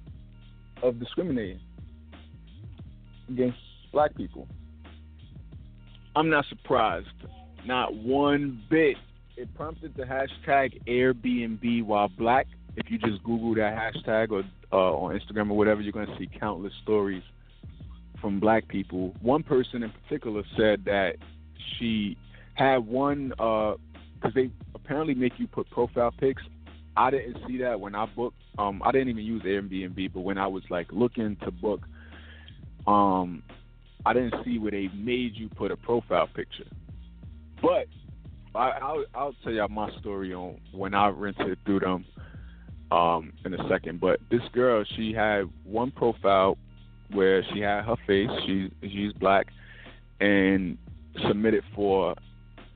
of discriminating against black people. I'm not surprised, not one bit. It prompted the hashtag Airbnb while black. If you just Google that hashtag or uh, on Instagram or whatever, you're going to see countless stories from black people. One person in particular said that she had one because uh, they apparently make you put profile pics. I didn't see that when I booked. Um, I didn't even use Airbnb, but when I was like looking to book, um, I didn't see where they made you put a profile picture. But I, I'll, I'll tell y'all my story on when I rented through them um, in a second. But this girl, she had one profile where she had her face. She she's black, and submitted for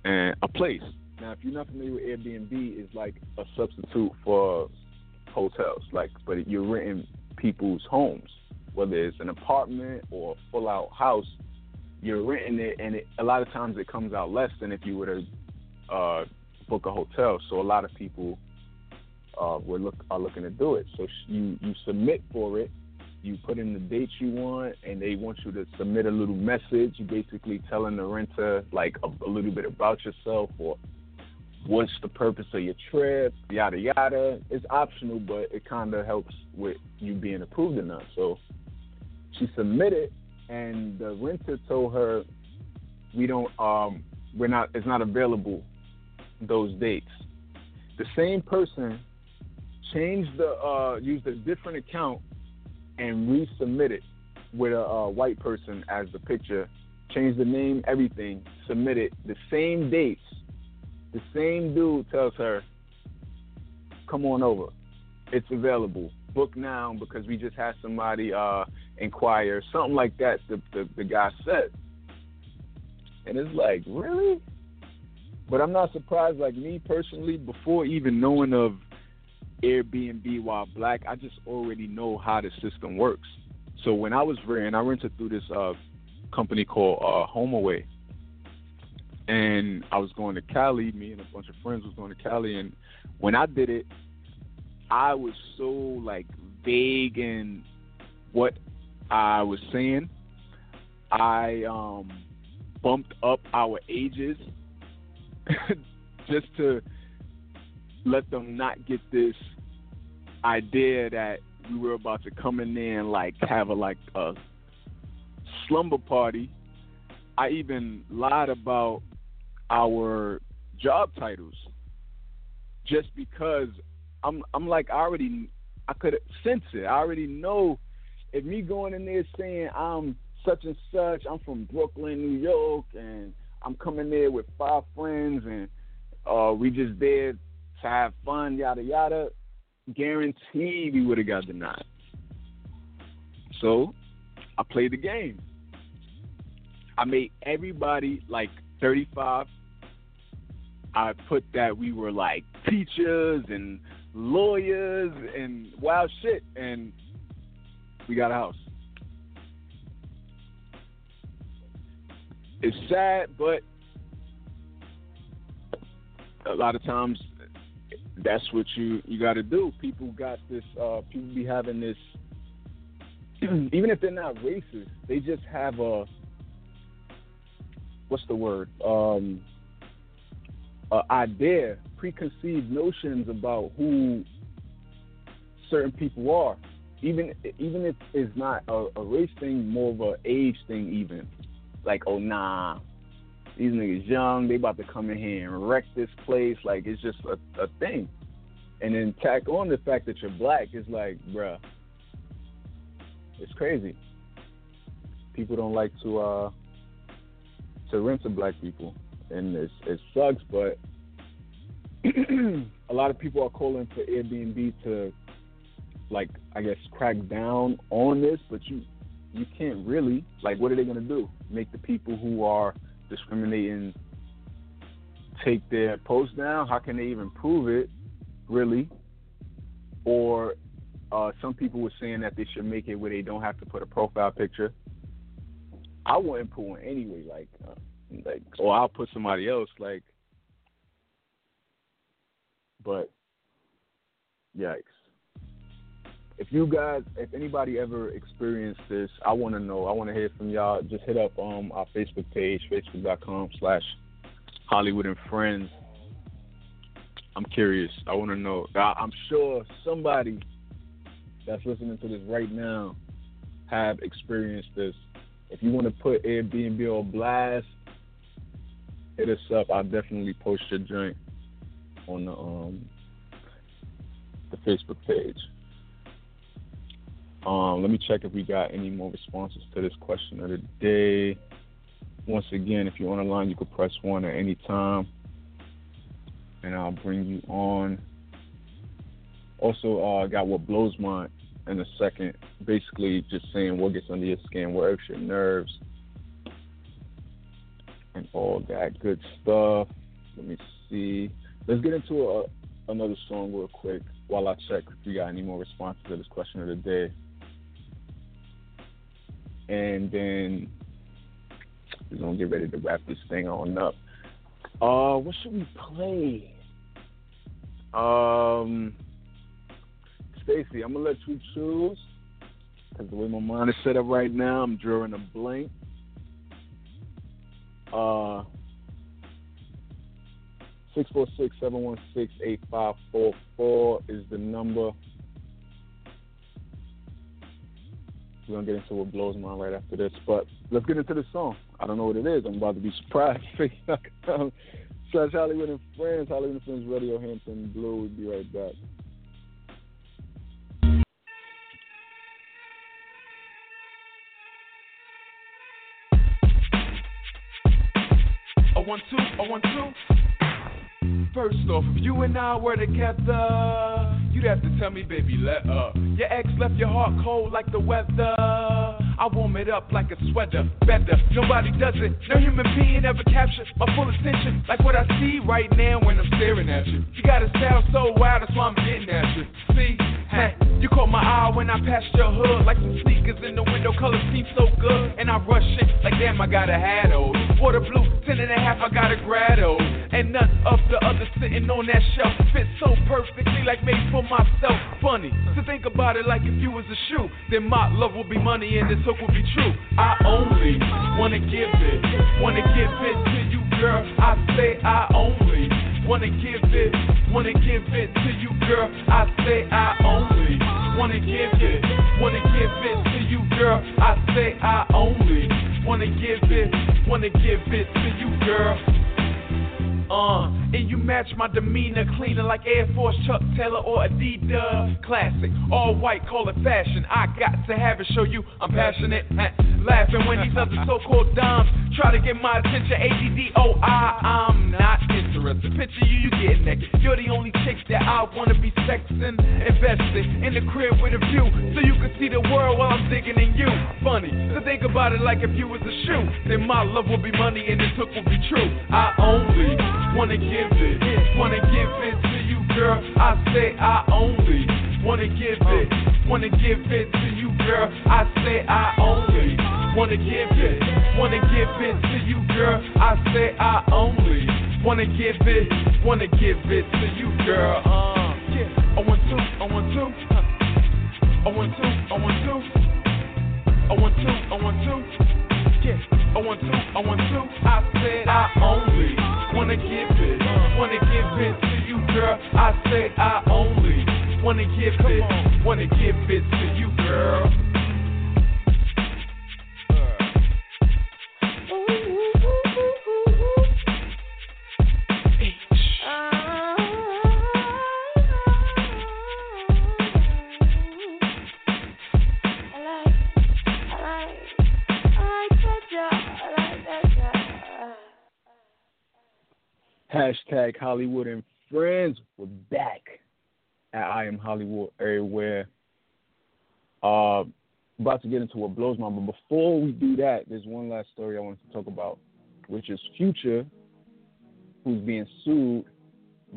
an, a place. Now, if you're not familiar with Airbnb, it's like a substitute for hotels. Like, but you're renting people's homes, whether it's an apartment or a full-out house. You're renting it, and it, a lot of times it comes out less than if you were to uh, book a hotel. So a lot of people uh, were look are looking to do it. So you you submit for it, you put in the dates you want, and they want you to submit a little message. You basically telling the renter like a, a little bit about yourself or what's the purpose of your trip, yada yada. It's optional, but it kind of helps with you being approved enough. So she submitted, and the renter told her, "We don't, um, we're not, it's not available those dates." The same person changed the, uh, used a different account and resubmitted with a, a white person as the picture, Changed the name, everything, Submitted the same dates. The same dude tells her, come on over. It's available. Book now because we just had somebody uh, inquire. Something like that, the, the, the guy said. And it's like, really? But I'm not surprised, like me personally, before even knowing of Airbnb while black, I just already know how the system works. So when I was renting, I rented through this uh, company called uh, HomeAway, and I was going to Cali. Me and a bunch of friends was going to Cali, and when I did it, I was so like vague in what I was saying. I um, bumped up our ages just to let them not get this idea that we were about to come in there and like have a like a slumber party. I even lied about our job titles just because I'm I'm like I already I could sense it. I already know if me going in there saying I'm such and such, I'm from Brooklyn, New York, and I'm coming there with five friends, and uh, we just there to have fun, yada yada, guaranteed we would have got denied. So I played the game. I made everybody like 35. I put that we were like teachers and lawyers and wild shit, and we got a house. It's sad, but a lot of times that's what you you got to do. People got this. Uh, people be having this. even if they're not racist, they just have a. What's the word? Um, a idea, preconceived notions about who certain people are. Even even if it's not a, a race thing, more of a age thing. Even like, oh nah, these niggas young, they about to come in here and wreck this place. Like it's just a, a thing. And then tack on the fact that you're black is like, bruh, it's crazy. People don't like to uh to rent to black people, and it's, it sucks. But a lot of people are calling for Airbnb to, like, I guess, crack down on this. But you you can't really like. What are they gonna do? Make the people who are discriminating take their post down? How can they even prove it? Really? Or uh, some people were saying that they should make it where they don't have to put a profile picture. I wouldn't put one anyway. Like, uh, like, or I'll put somebody else. Like, but yikes. If you guys, if anybody ever experienced this, I want to know. I want to hear from y'all. Just hit up um our Facebook page, facebook.com slash Holliewood and Friends. I'm curious. I want to know. I, I'm sure somebody that's listening to this right now have experienced this. If you want to put Airbnb on blast, hit us up. I'll definitely post your joint on the um the Facebook page. Um, let me check if we got any more responses to this question of the day. Once again, if you're on the line, you can press one at any time, and I'll bring you on. Also, uh, I got what blows my in a second. Basically, just saying what gets under your skin, what irks your nerves, and all that good stuff. Let me see. Let's get into a, another song real quick while I check if we got any more responses to this question of the day. And then we're gonna get ready to wrap this thing on up. Uh, what should we play? Um, Stacy, I'm gonna let you choose because the way my mind is set up right now, I'm drawing a blank. Uh, six four six seven one six eight five four four is the number. We're gonna get into what blows my mind right after this, but let's get into the song. I don't know what it is. I'm about to be surprised. Slash Holliewood and Friends, Holliewood and Friends Radio, Hampton Blu. We'll be right back. One two, a one two. First off, if you and I were together, you'd have to tell me, baby, let up. Your ex left your heart cold like the weather. I warm it up like a sweater. Better, nobody does it. No human being ever captures my full attention. Like what I see right now when I'm staring at you. You got a style so wild, that's why I'm getting at you. See, hey, you caught my eye when I passed your hood. Like some sneakers in the window, colors seem so good. And I rush it like damn, I got a hat on. Water blue, ten and a half, I got a grado. And none of the others sitting on that shelf fit so perfectly, like made for myself. Funny to think about it like if you was a shoe, then my love will be money and this hook will be true. I only wanna give it, wanna give it to you, girl. I say I only wanna give it, wanna give it to you, girl. I say I only wanna give it, wanna give it to you, girl. I say I only wanna give it, wanna give it to you, girl. Uh, and you match my demeanor cleaner like Air Force, Chuck Taylor, or Adidas. Classic, all white, call it fashion. I got to have it, show you I'm passionate. Laughing when these other so-called dimes try to get my attention. ADD, oh I, I'm not interested. Picture you, you get naked. You're the only chick that I wanna be sexing. Invested in the crib with a view, so you can see the world while I'm digging in you. Funny to think about it like if you was a shoe, then my love will be money and this hook will be true. I only wanna give it, wanna give it to you, girl. I say I only wanna give it, wanna give it to you, girl. I say I only wanna give it, wanna give it to you, girl. I say I only wanna give it, wanna give it to you, girl. Uh, yeah. I want to, I want to, I want to, I want to, I want to, I want to. Yeah, I want to, I want to. I said I only wanna give it, wanna give it to you, girl. I say I only wanna give it, wanna give it to you, girl. Hashtag Holliewood and Friends. We're back at I Am Holliewood everywhere. Uh, about to get into what blows my mind. But before we do that, there's one last story I wanted to talk about, which is Future, who's being sued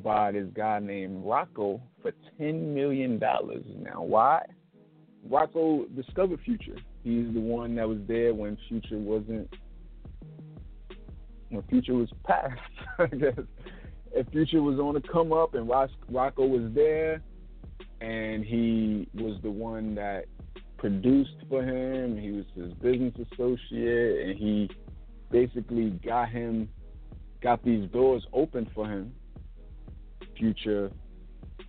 by this guy named Rocco for ten million dollars. Now, why? Rocco discovered Future. He's the one that was there when Future wasn't when Future was past. I guess if Future was on the come up and Rocco was there, and he was the one that produced for him. He was his business associate, and he basically got him got these doors open for him. Future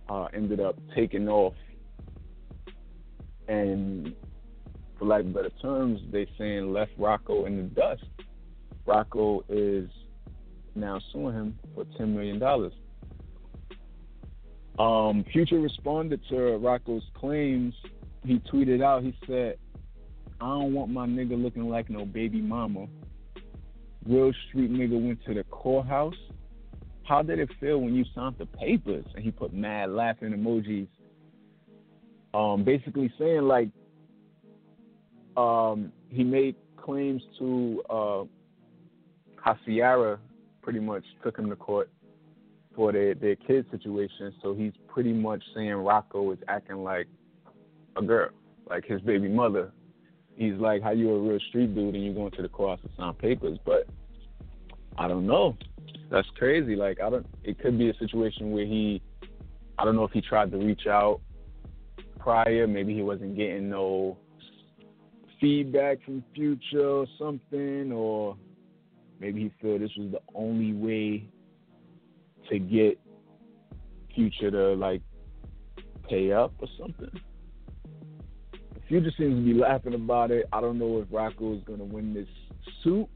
uh, ended up taking off, and for lack of better terms, they saying left Rocco in the dust. Rocco is now suing him for ten million dollars. Um, Future responded to Rocco's claims. He tweeted out, he said, I don't want my nigga looking like no baby mama. Real street nigga went to the courthouse. How did it feel when you signed the papers? And he put mad laughing emojis. Um, basically saying like um, he made claims to uh, Hasiara pretty much took him to court for their their kid situation. So he's pretty much saying Rocco is acting like a girl, like his baby mother. He's like, how you a real street dude and you going to the courthouse to sign papers? But I don't know. That's crazy. Like I don't. It could be a situation where he, I don't know if he tried to reach out prior. Maybe he wasn't getting no feedback from Future or something, or maybe he felt this was the only way to get Future to like pay up or something. Future seems to be laughing about it. I don't know if Rocco is gonna win this suit.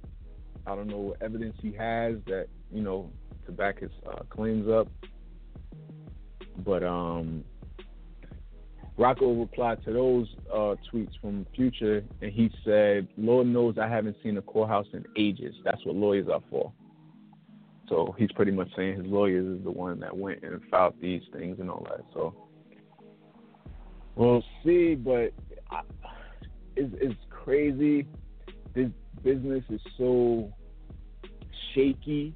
I don't know what evidence he has that you know to back his uh, claims up. But um, Rocco replied to those uh, tweets from Future, and he said, "Lord knows I haven't seen a courthouse in ages. That's what lawyers are for." So he's pretty much saying his lawyers is the one that went and filed these things and all that. So we'll see, but I, it's, it's crazy. This business is so shaky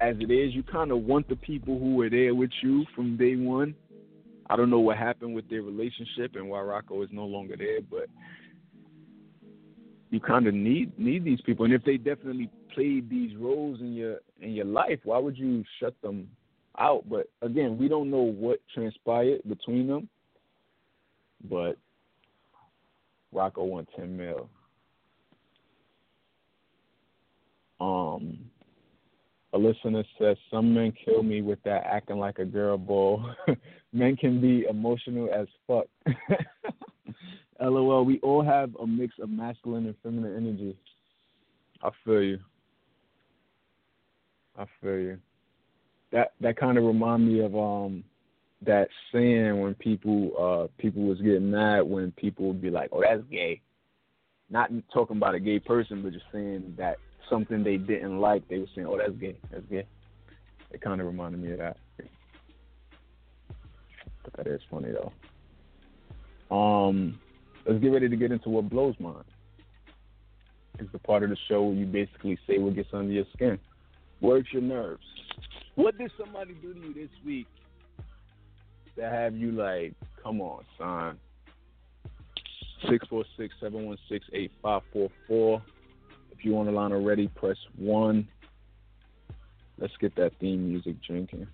as it is. You kind of want the people who were there with you from day one. I don't know what happened with their relationship and why Rocco is no longer there, but you kind of need need these people. And if they definitely played these roles in your in your life, why would you shut them out? But again, we don't know what transpired between them. But Rocco won ten mil. Um, a listener says some men kill me with that acting like a girl bull. men can be emotional as fuck. LOL. We all have a mix of masculine and feminine energy. I feel you. I feel you. That that kind of remind me of um that saying when people uh people was getting mad when people would be like, "Oh, that's gay." Not talking about a gay person, but just saying that something they didn't like, they were saying, "Oh, that's gay. That's gay." It kind of reminded me of that. But that is funny though. Um, let's get ready to get into what blows mine. It's the part of the show where you basically say what gets under your skin, works your nerves. What did somebody do to you this week that have you like, come on, son? Six four six seven one six eight five four four. If you're on the line already, press one. Let's get that theme music drinking.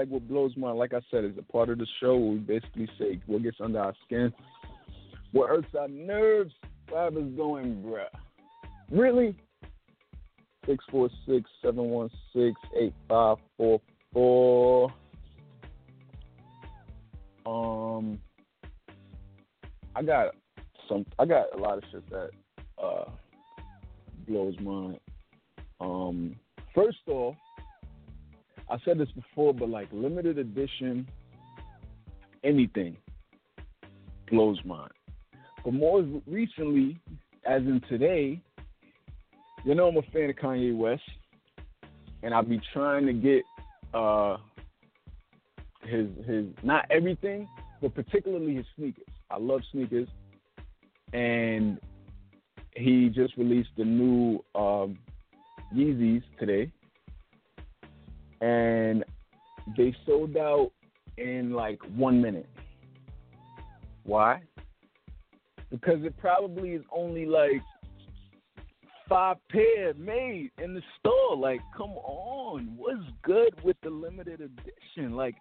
Hashtag what blows my like I said, is a part of the show where we basically say what gets under our skin, what hurts our nerves, fibers going, bruh. Really? Six four six seven one six eight five four four. Um, I got some. I got a lot of shit that uh blows my. Um, first off, I said this before, but like limited edition, anything blows mine. But more recently, as in today, you know I'm a fan of Kanye West, and I'll be trying to get uh his his not everything, but particularly his sneakers. I love sneakers, and he just released the new um, Yeezys today, and they sold out in like one minute. Why? Because it probably is only like five pair made in the store. Like, come on, what's good with the limited edition? Like,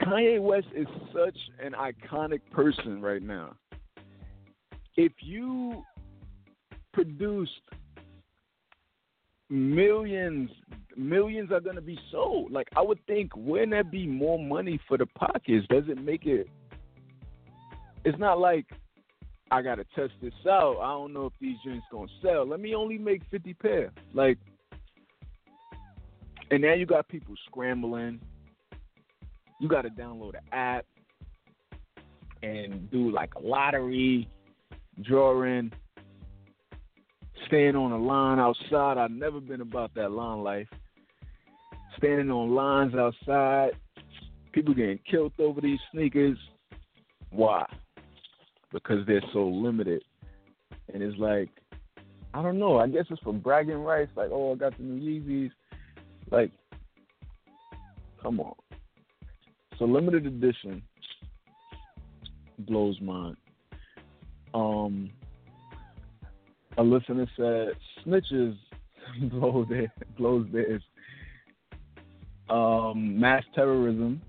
Kanye West is such an iconic person right now. If you produced millions, millions are going to be sold. Like, I would think, wouldn't there be more money for the pockets? Does it make it? It's not like I gotta test this out. I don't know if these joints gonna sell. Let me only make fifty pair. Like, and now you got people scrambling. You got to download an app and do like a lottery, drawing, staying on a line outside. I've never been about that line life. Standing on lines outside, people getting killed over these sneakers. Why? Because they're so limited. And it's like, I don't know. I guess it's for bragging rights. Like, oh, I got the new Yeezys. Like, come on. So limited edition blows mine. Um, a listener said snitches blow their blows theirs. Um, mass terrorism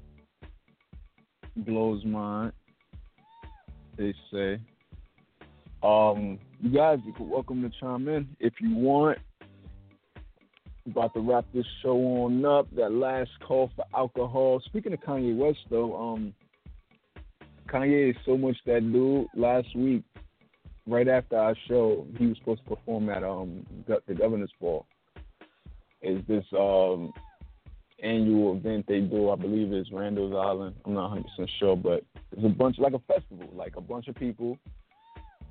blows mine. They say. Um, you guys, you're welcome to chime in if you want. About to wrap this show on up. That last call for alcohol. Speaking of Kanye West, though, um, Kanye is so much that dude. Last week, right after our show, he was supposed to perform at um the Governor's Ball. Is this um annual event they do? I believe it's Randall's Island. I'm not 100 percent sure, but it's a bunch like a festival, like a bunch of people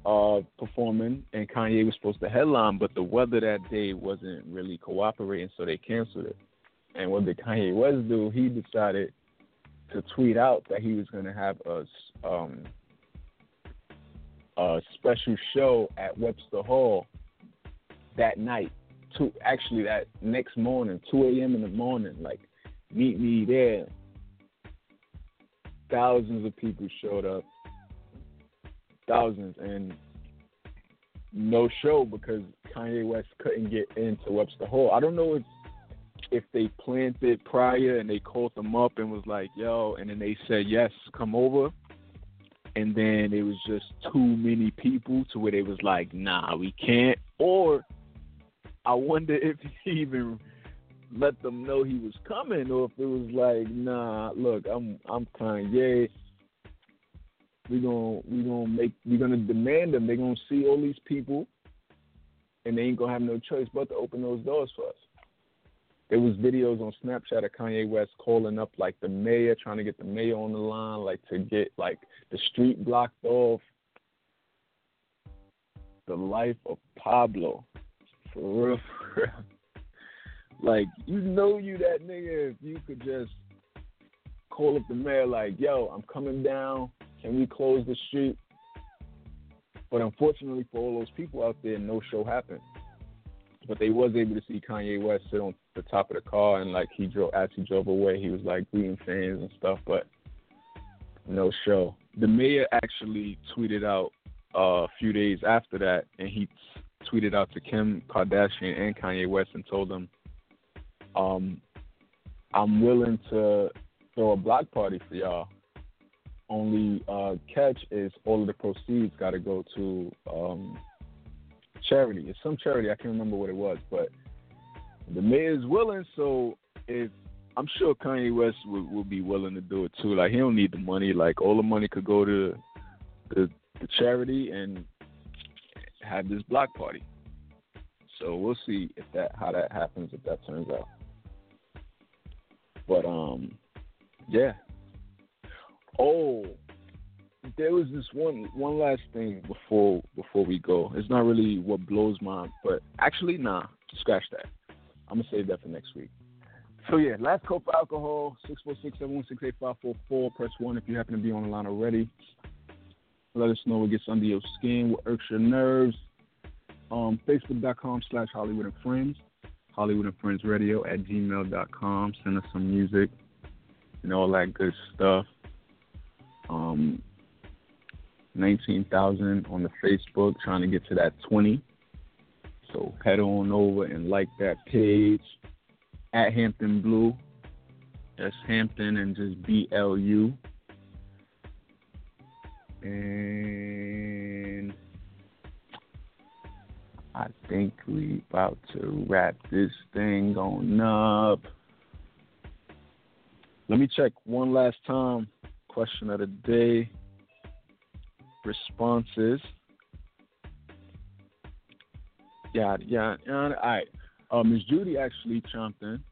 uh, performing, and Kanye was supposed to headline, but the weather that day wasn't really cooperating, so they canceled it. And what did Kanye West do? He decided to tweet out that he was going to have a um, a special show at Webster Hall that night. To actually that next morning, 2 a.m. in the morning, like meet me there. Thousands of people showed up thousands and no show because Kanye West couldn't get into Webster Hall. I don't know if if they planned it prior and they called them up and was like, "Yo," and then they said, "Yes, come over." And then it was just too many people to where they was like, "Nah, we can't." Or I wonder if he even let them know he was coming, or if it was like, "Nah, look, I'm I'm Kanye we gonna we gonna make we gonna demand them. They're gonna see all these people, and they ain't gonna have no choice but to open those doors for us. There was videos on Snapchat of Kanye West calling up like the mayor, trying to get the mayor on the line, like to get like the street blocked off. The life of Pablo, for real, for real. Like you know you that nigga if you could just call up the mayor like, yo, I'm coming down and we close the street. But unfortunately for all those people out there, no show happened. But they was able to see Kanye West sit on the top of the car and like he drove as he drove away, he was like greeting fans and stuff, but no show. The mayor actually tweeted out uh, a few days after that, and he tweeted out to Kim Kardashian and Kanye West and told them, um, "I'm willing to throw a block party for y'all only uh, catch is all of the proceeds got to go to um, charity. It's some charity. I can't remember what it was, but the mayor's willing. So if I'm sure Kanye West will, be willing to do it too. Like he don't need the money. Like all the money could go to the, the charity and have this block party. So we'll see if that how that happens if that turns out. But um, yeah. Oh, there was this one one last thing before before we go. It's not really what blows my, but actually, nah, scratch that. I'm gonna save that for next week. So yeah, last call for alcohol, 646-716-8544. Press one if you happen to be on the line already. Let us know what gets under your skin, what irks your nerves. Um, Facebook.com slash Holliewood and Friends. Holliewood and Friends Radio at gmail.com. Send us some music and all that good stuff. Um, 19,000 on the Facebook, trying to get to that 20. So head on over and like that page at Hampton Blu. That's Hampton and just B L U. And I think we about to wrap this thing on up. Let me check one last time. Question of the day. Responses. Yeah, yeah, yeah. All right. Uh, Ms. Juddy actually chimed in.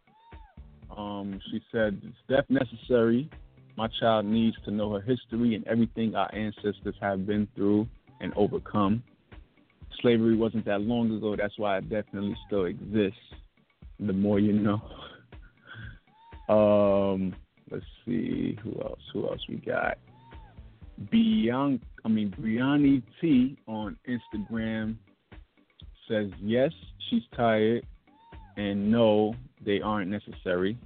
Um, she said, It's death necessary. My child needs to know her history and everything our ancestors have been through and overcome. Slavery wasn't that long ago. That's why it definitely still exists. The more you know. Um, let's see who else. Who else we got? Bian, I mean Brianni T on Instagram says yes, she's tired, and no, they aren't necessary.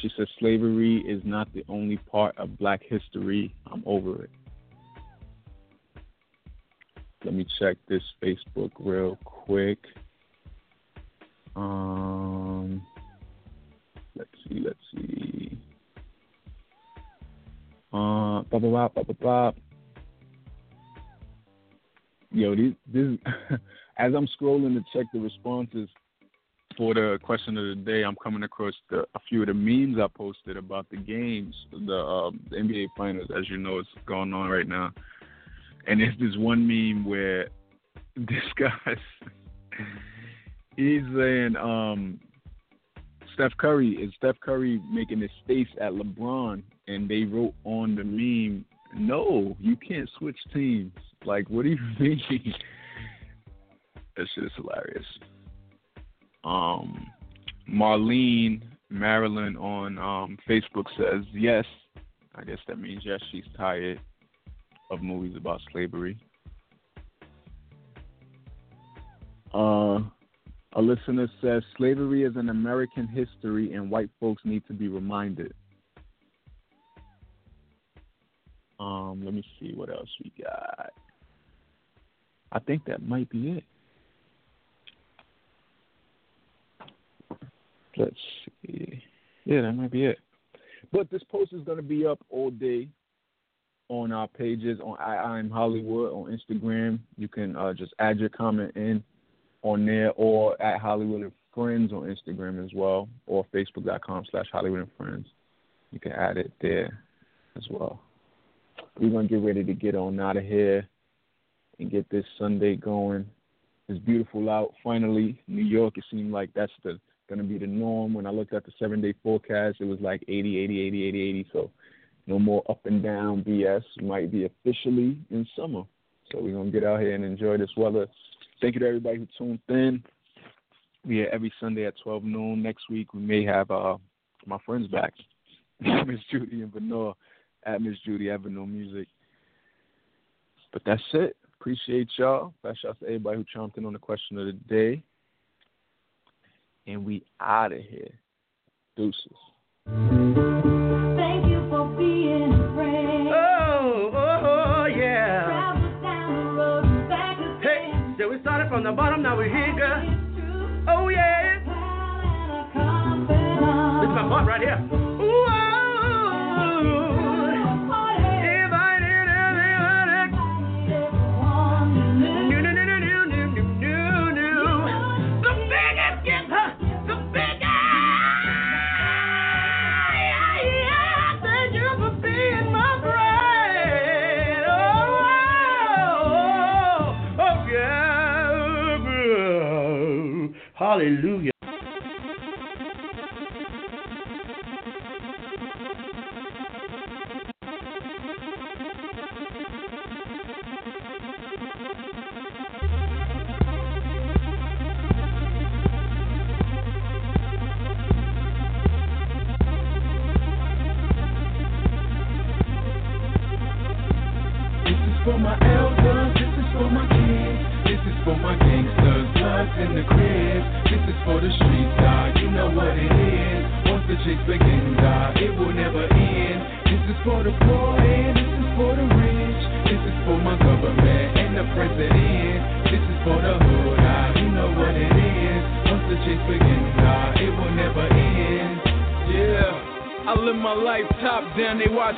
She says slavery is not the only part of black history. I'm over it. Let me check this Facebook real quick. Um, let's see, let's see. Uh, blah, blah, blah, blah, blah, blah. Yo, this, this as I'm scrolling to check the responses, for the question of the day, I'm coming across the, a few of the memes I posted about the games, the, um, the NBA Finals. As you know, it's going on right now, and there's this one meme where this guy's he's saying um, Steph Curry is Steph Curry making his face at LeBron, and they wrote on the meme, "No, you can't switch teams." Like, what do you mean? that shit is hilarious um, Marlene Marilyn on um, Facebook says yes. I guess that means yes, she's tired of movies about slavery. Uh, a listener says slavery is an American history and white folks need to be reminded. Um, let me see what else we got. I think that might be it. Let's see. Yeah, that might be it. But this post is going to be up all day on our pages on I I'm Holliewood on Instagram. You can uh, just add your comment in on there or at Holliewood and Friends on Instagram as well or Facebook.com slash Holliewood and Friends. You can add it there as well. We're going to get ready to get on out of here and get this Sunday going. It's beautiful out. Finally, New York, it seemed like that's the going to be the norm. When I looked at the seven day forecast, it was like 80, 80, 80, 80, 80. So no more up and down BS. We might be officially in summer. So we're going to get out here and enjoy this weather. Thank you to everybody who tuned in. We are every Sunday at 12 noon. Next week, we may have uh, my friends back, Miss Juddy and Vanilla at Miss Juddy Avenue Music. But that's it. Appreciate y'all. Best out to everybody who chomped in on the question of the day and we out of here. Deuces. Thank you for being a friend. Oh, oh, oh, yeah. Travel down the road and back Hey, so we started from the bottom,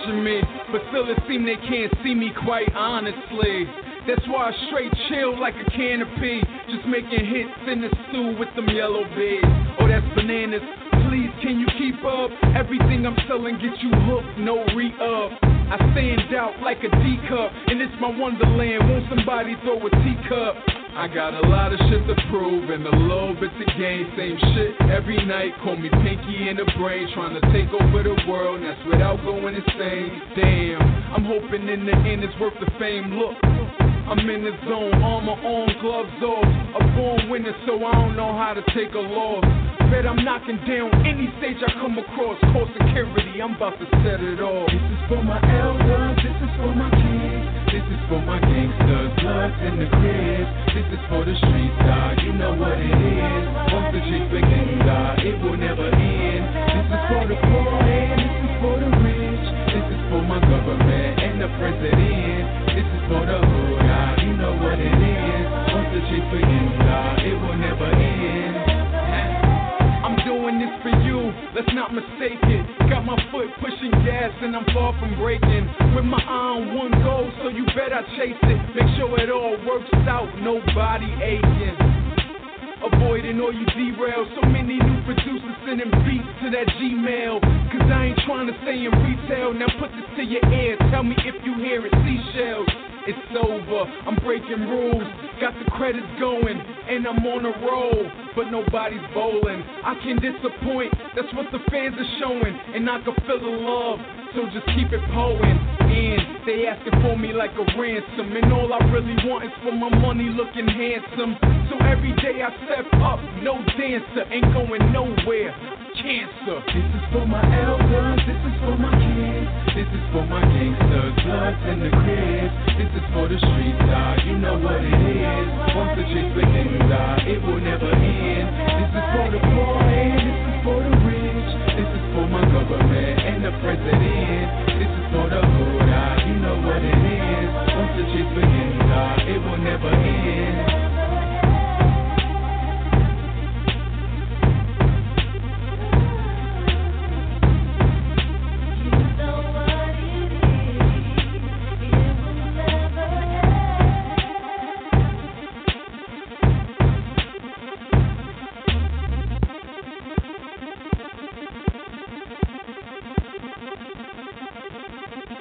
But still, it seem they can't see me quite honestly. That's why I straight chill like a canopy. Just making hits in the stew with them yellow bees. Oh, that's bananas. Please, can you keep up? Everything I'm selling get you hooked, no re up. I stand out like a D cup, and it's my wonderland. Won't somebody throw a teacup? I got a lot of shit to prove and a little bit to gain. Same shit every night. Call me Pinky in the brain, trying to take over the world. That's without going insane. Damn, I'm hoping in the end it's worth the fame. Look. I'm in the zone, armor on, gloves off. A born winner, so I don't know how to take a loss. Bet I'm knocking down any stage I come across. Call security, I'm about to set it off. This is for my elders, this is for my kids. This is for my gangsters, bloods in the crib. This is for the street dog. You know what it is. Once the chase begins, it will never end. This is for the poor and this is for the rich. This is for my government and the president. This is for the hood. You know what it is. Once the chase begins, let's not mistake it. Got my foot pushing gas and I'm far from breaking. With my eye on one goal, so you bet I chase it. Make sure it all works out, nobody aching. Avoiding all you derails. So many new producers sending beats to that Gmail. Cause I ain't trying to stay in retail. Now put this to your ear. Tell me if you hear it. Seashells. It's over. I'm breaking rules. Got the credits going. And I'm on a roll. But nobody's bowling. I can disappoint. That's what the fans are showing. And I can feel the love. So just keep it poeing. And they asking for me like a ransom. And all I really want is for my money looking handsome. So every day I step up, no dancer, ain't going nowhere cancer. This is for my elders, this is for my kids, this is for my gangsters, bloods and the crib. This is for the streets, ah, you know what it is. Once the chase begins, ah, it will never end. This is for the poor and this is for the rich. This is for my government and the president. This is for the hood, ah, you know what it is. Once the chase begins, ah, it will never end.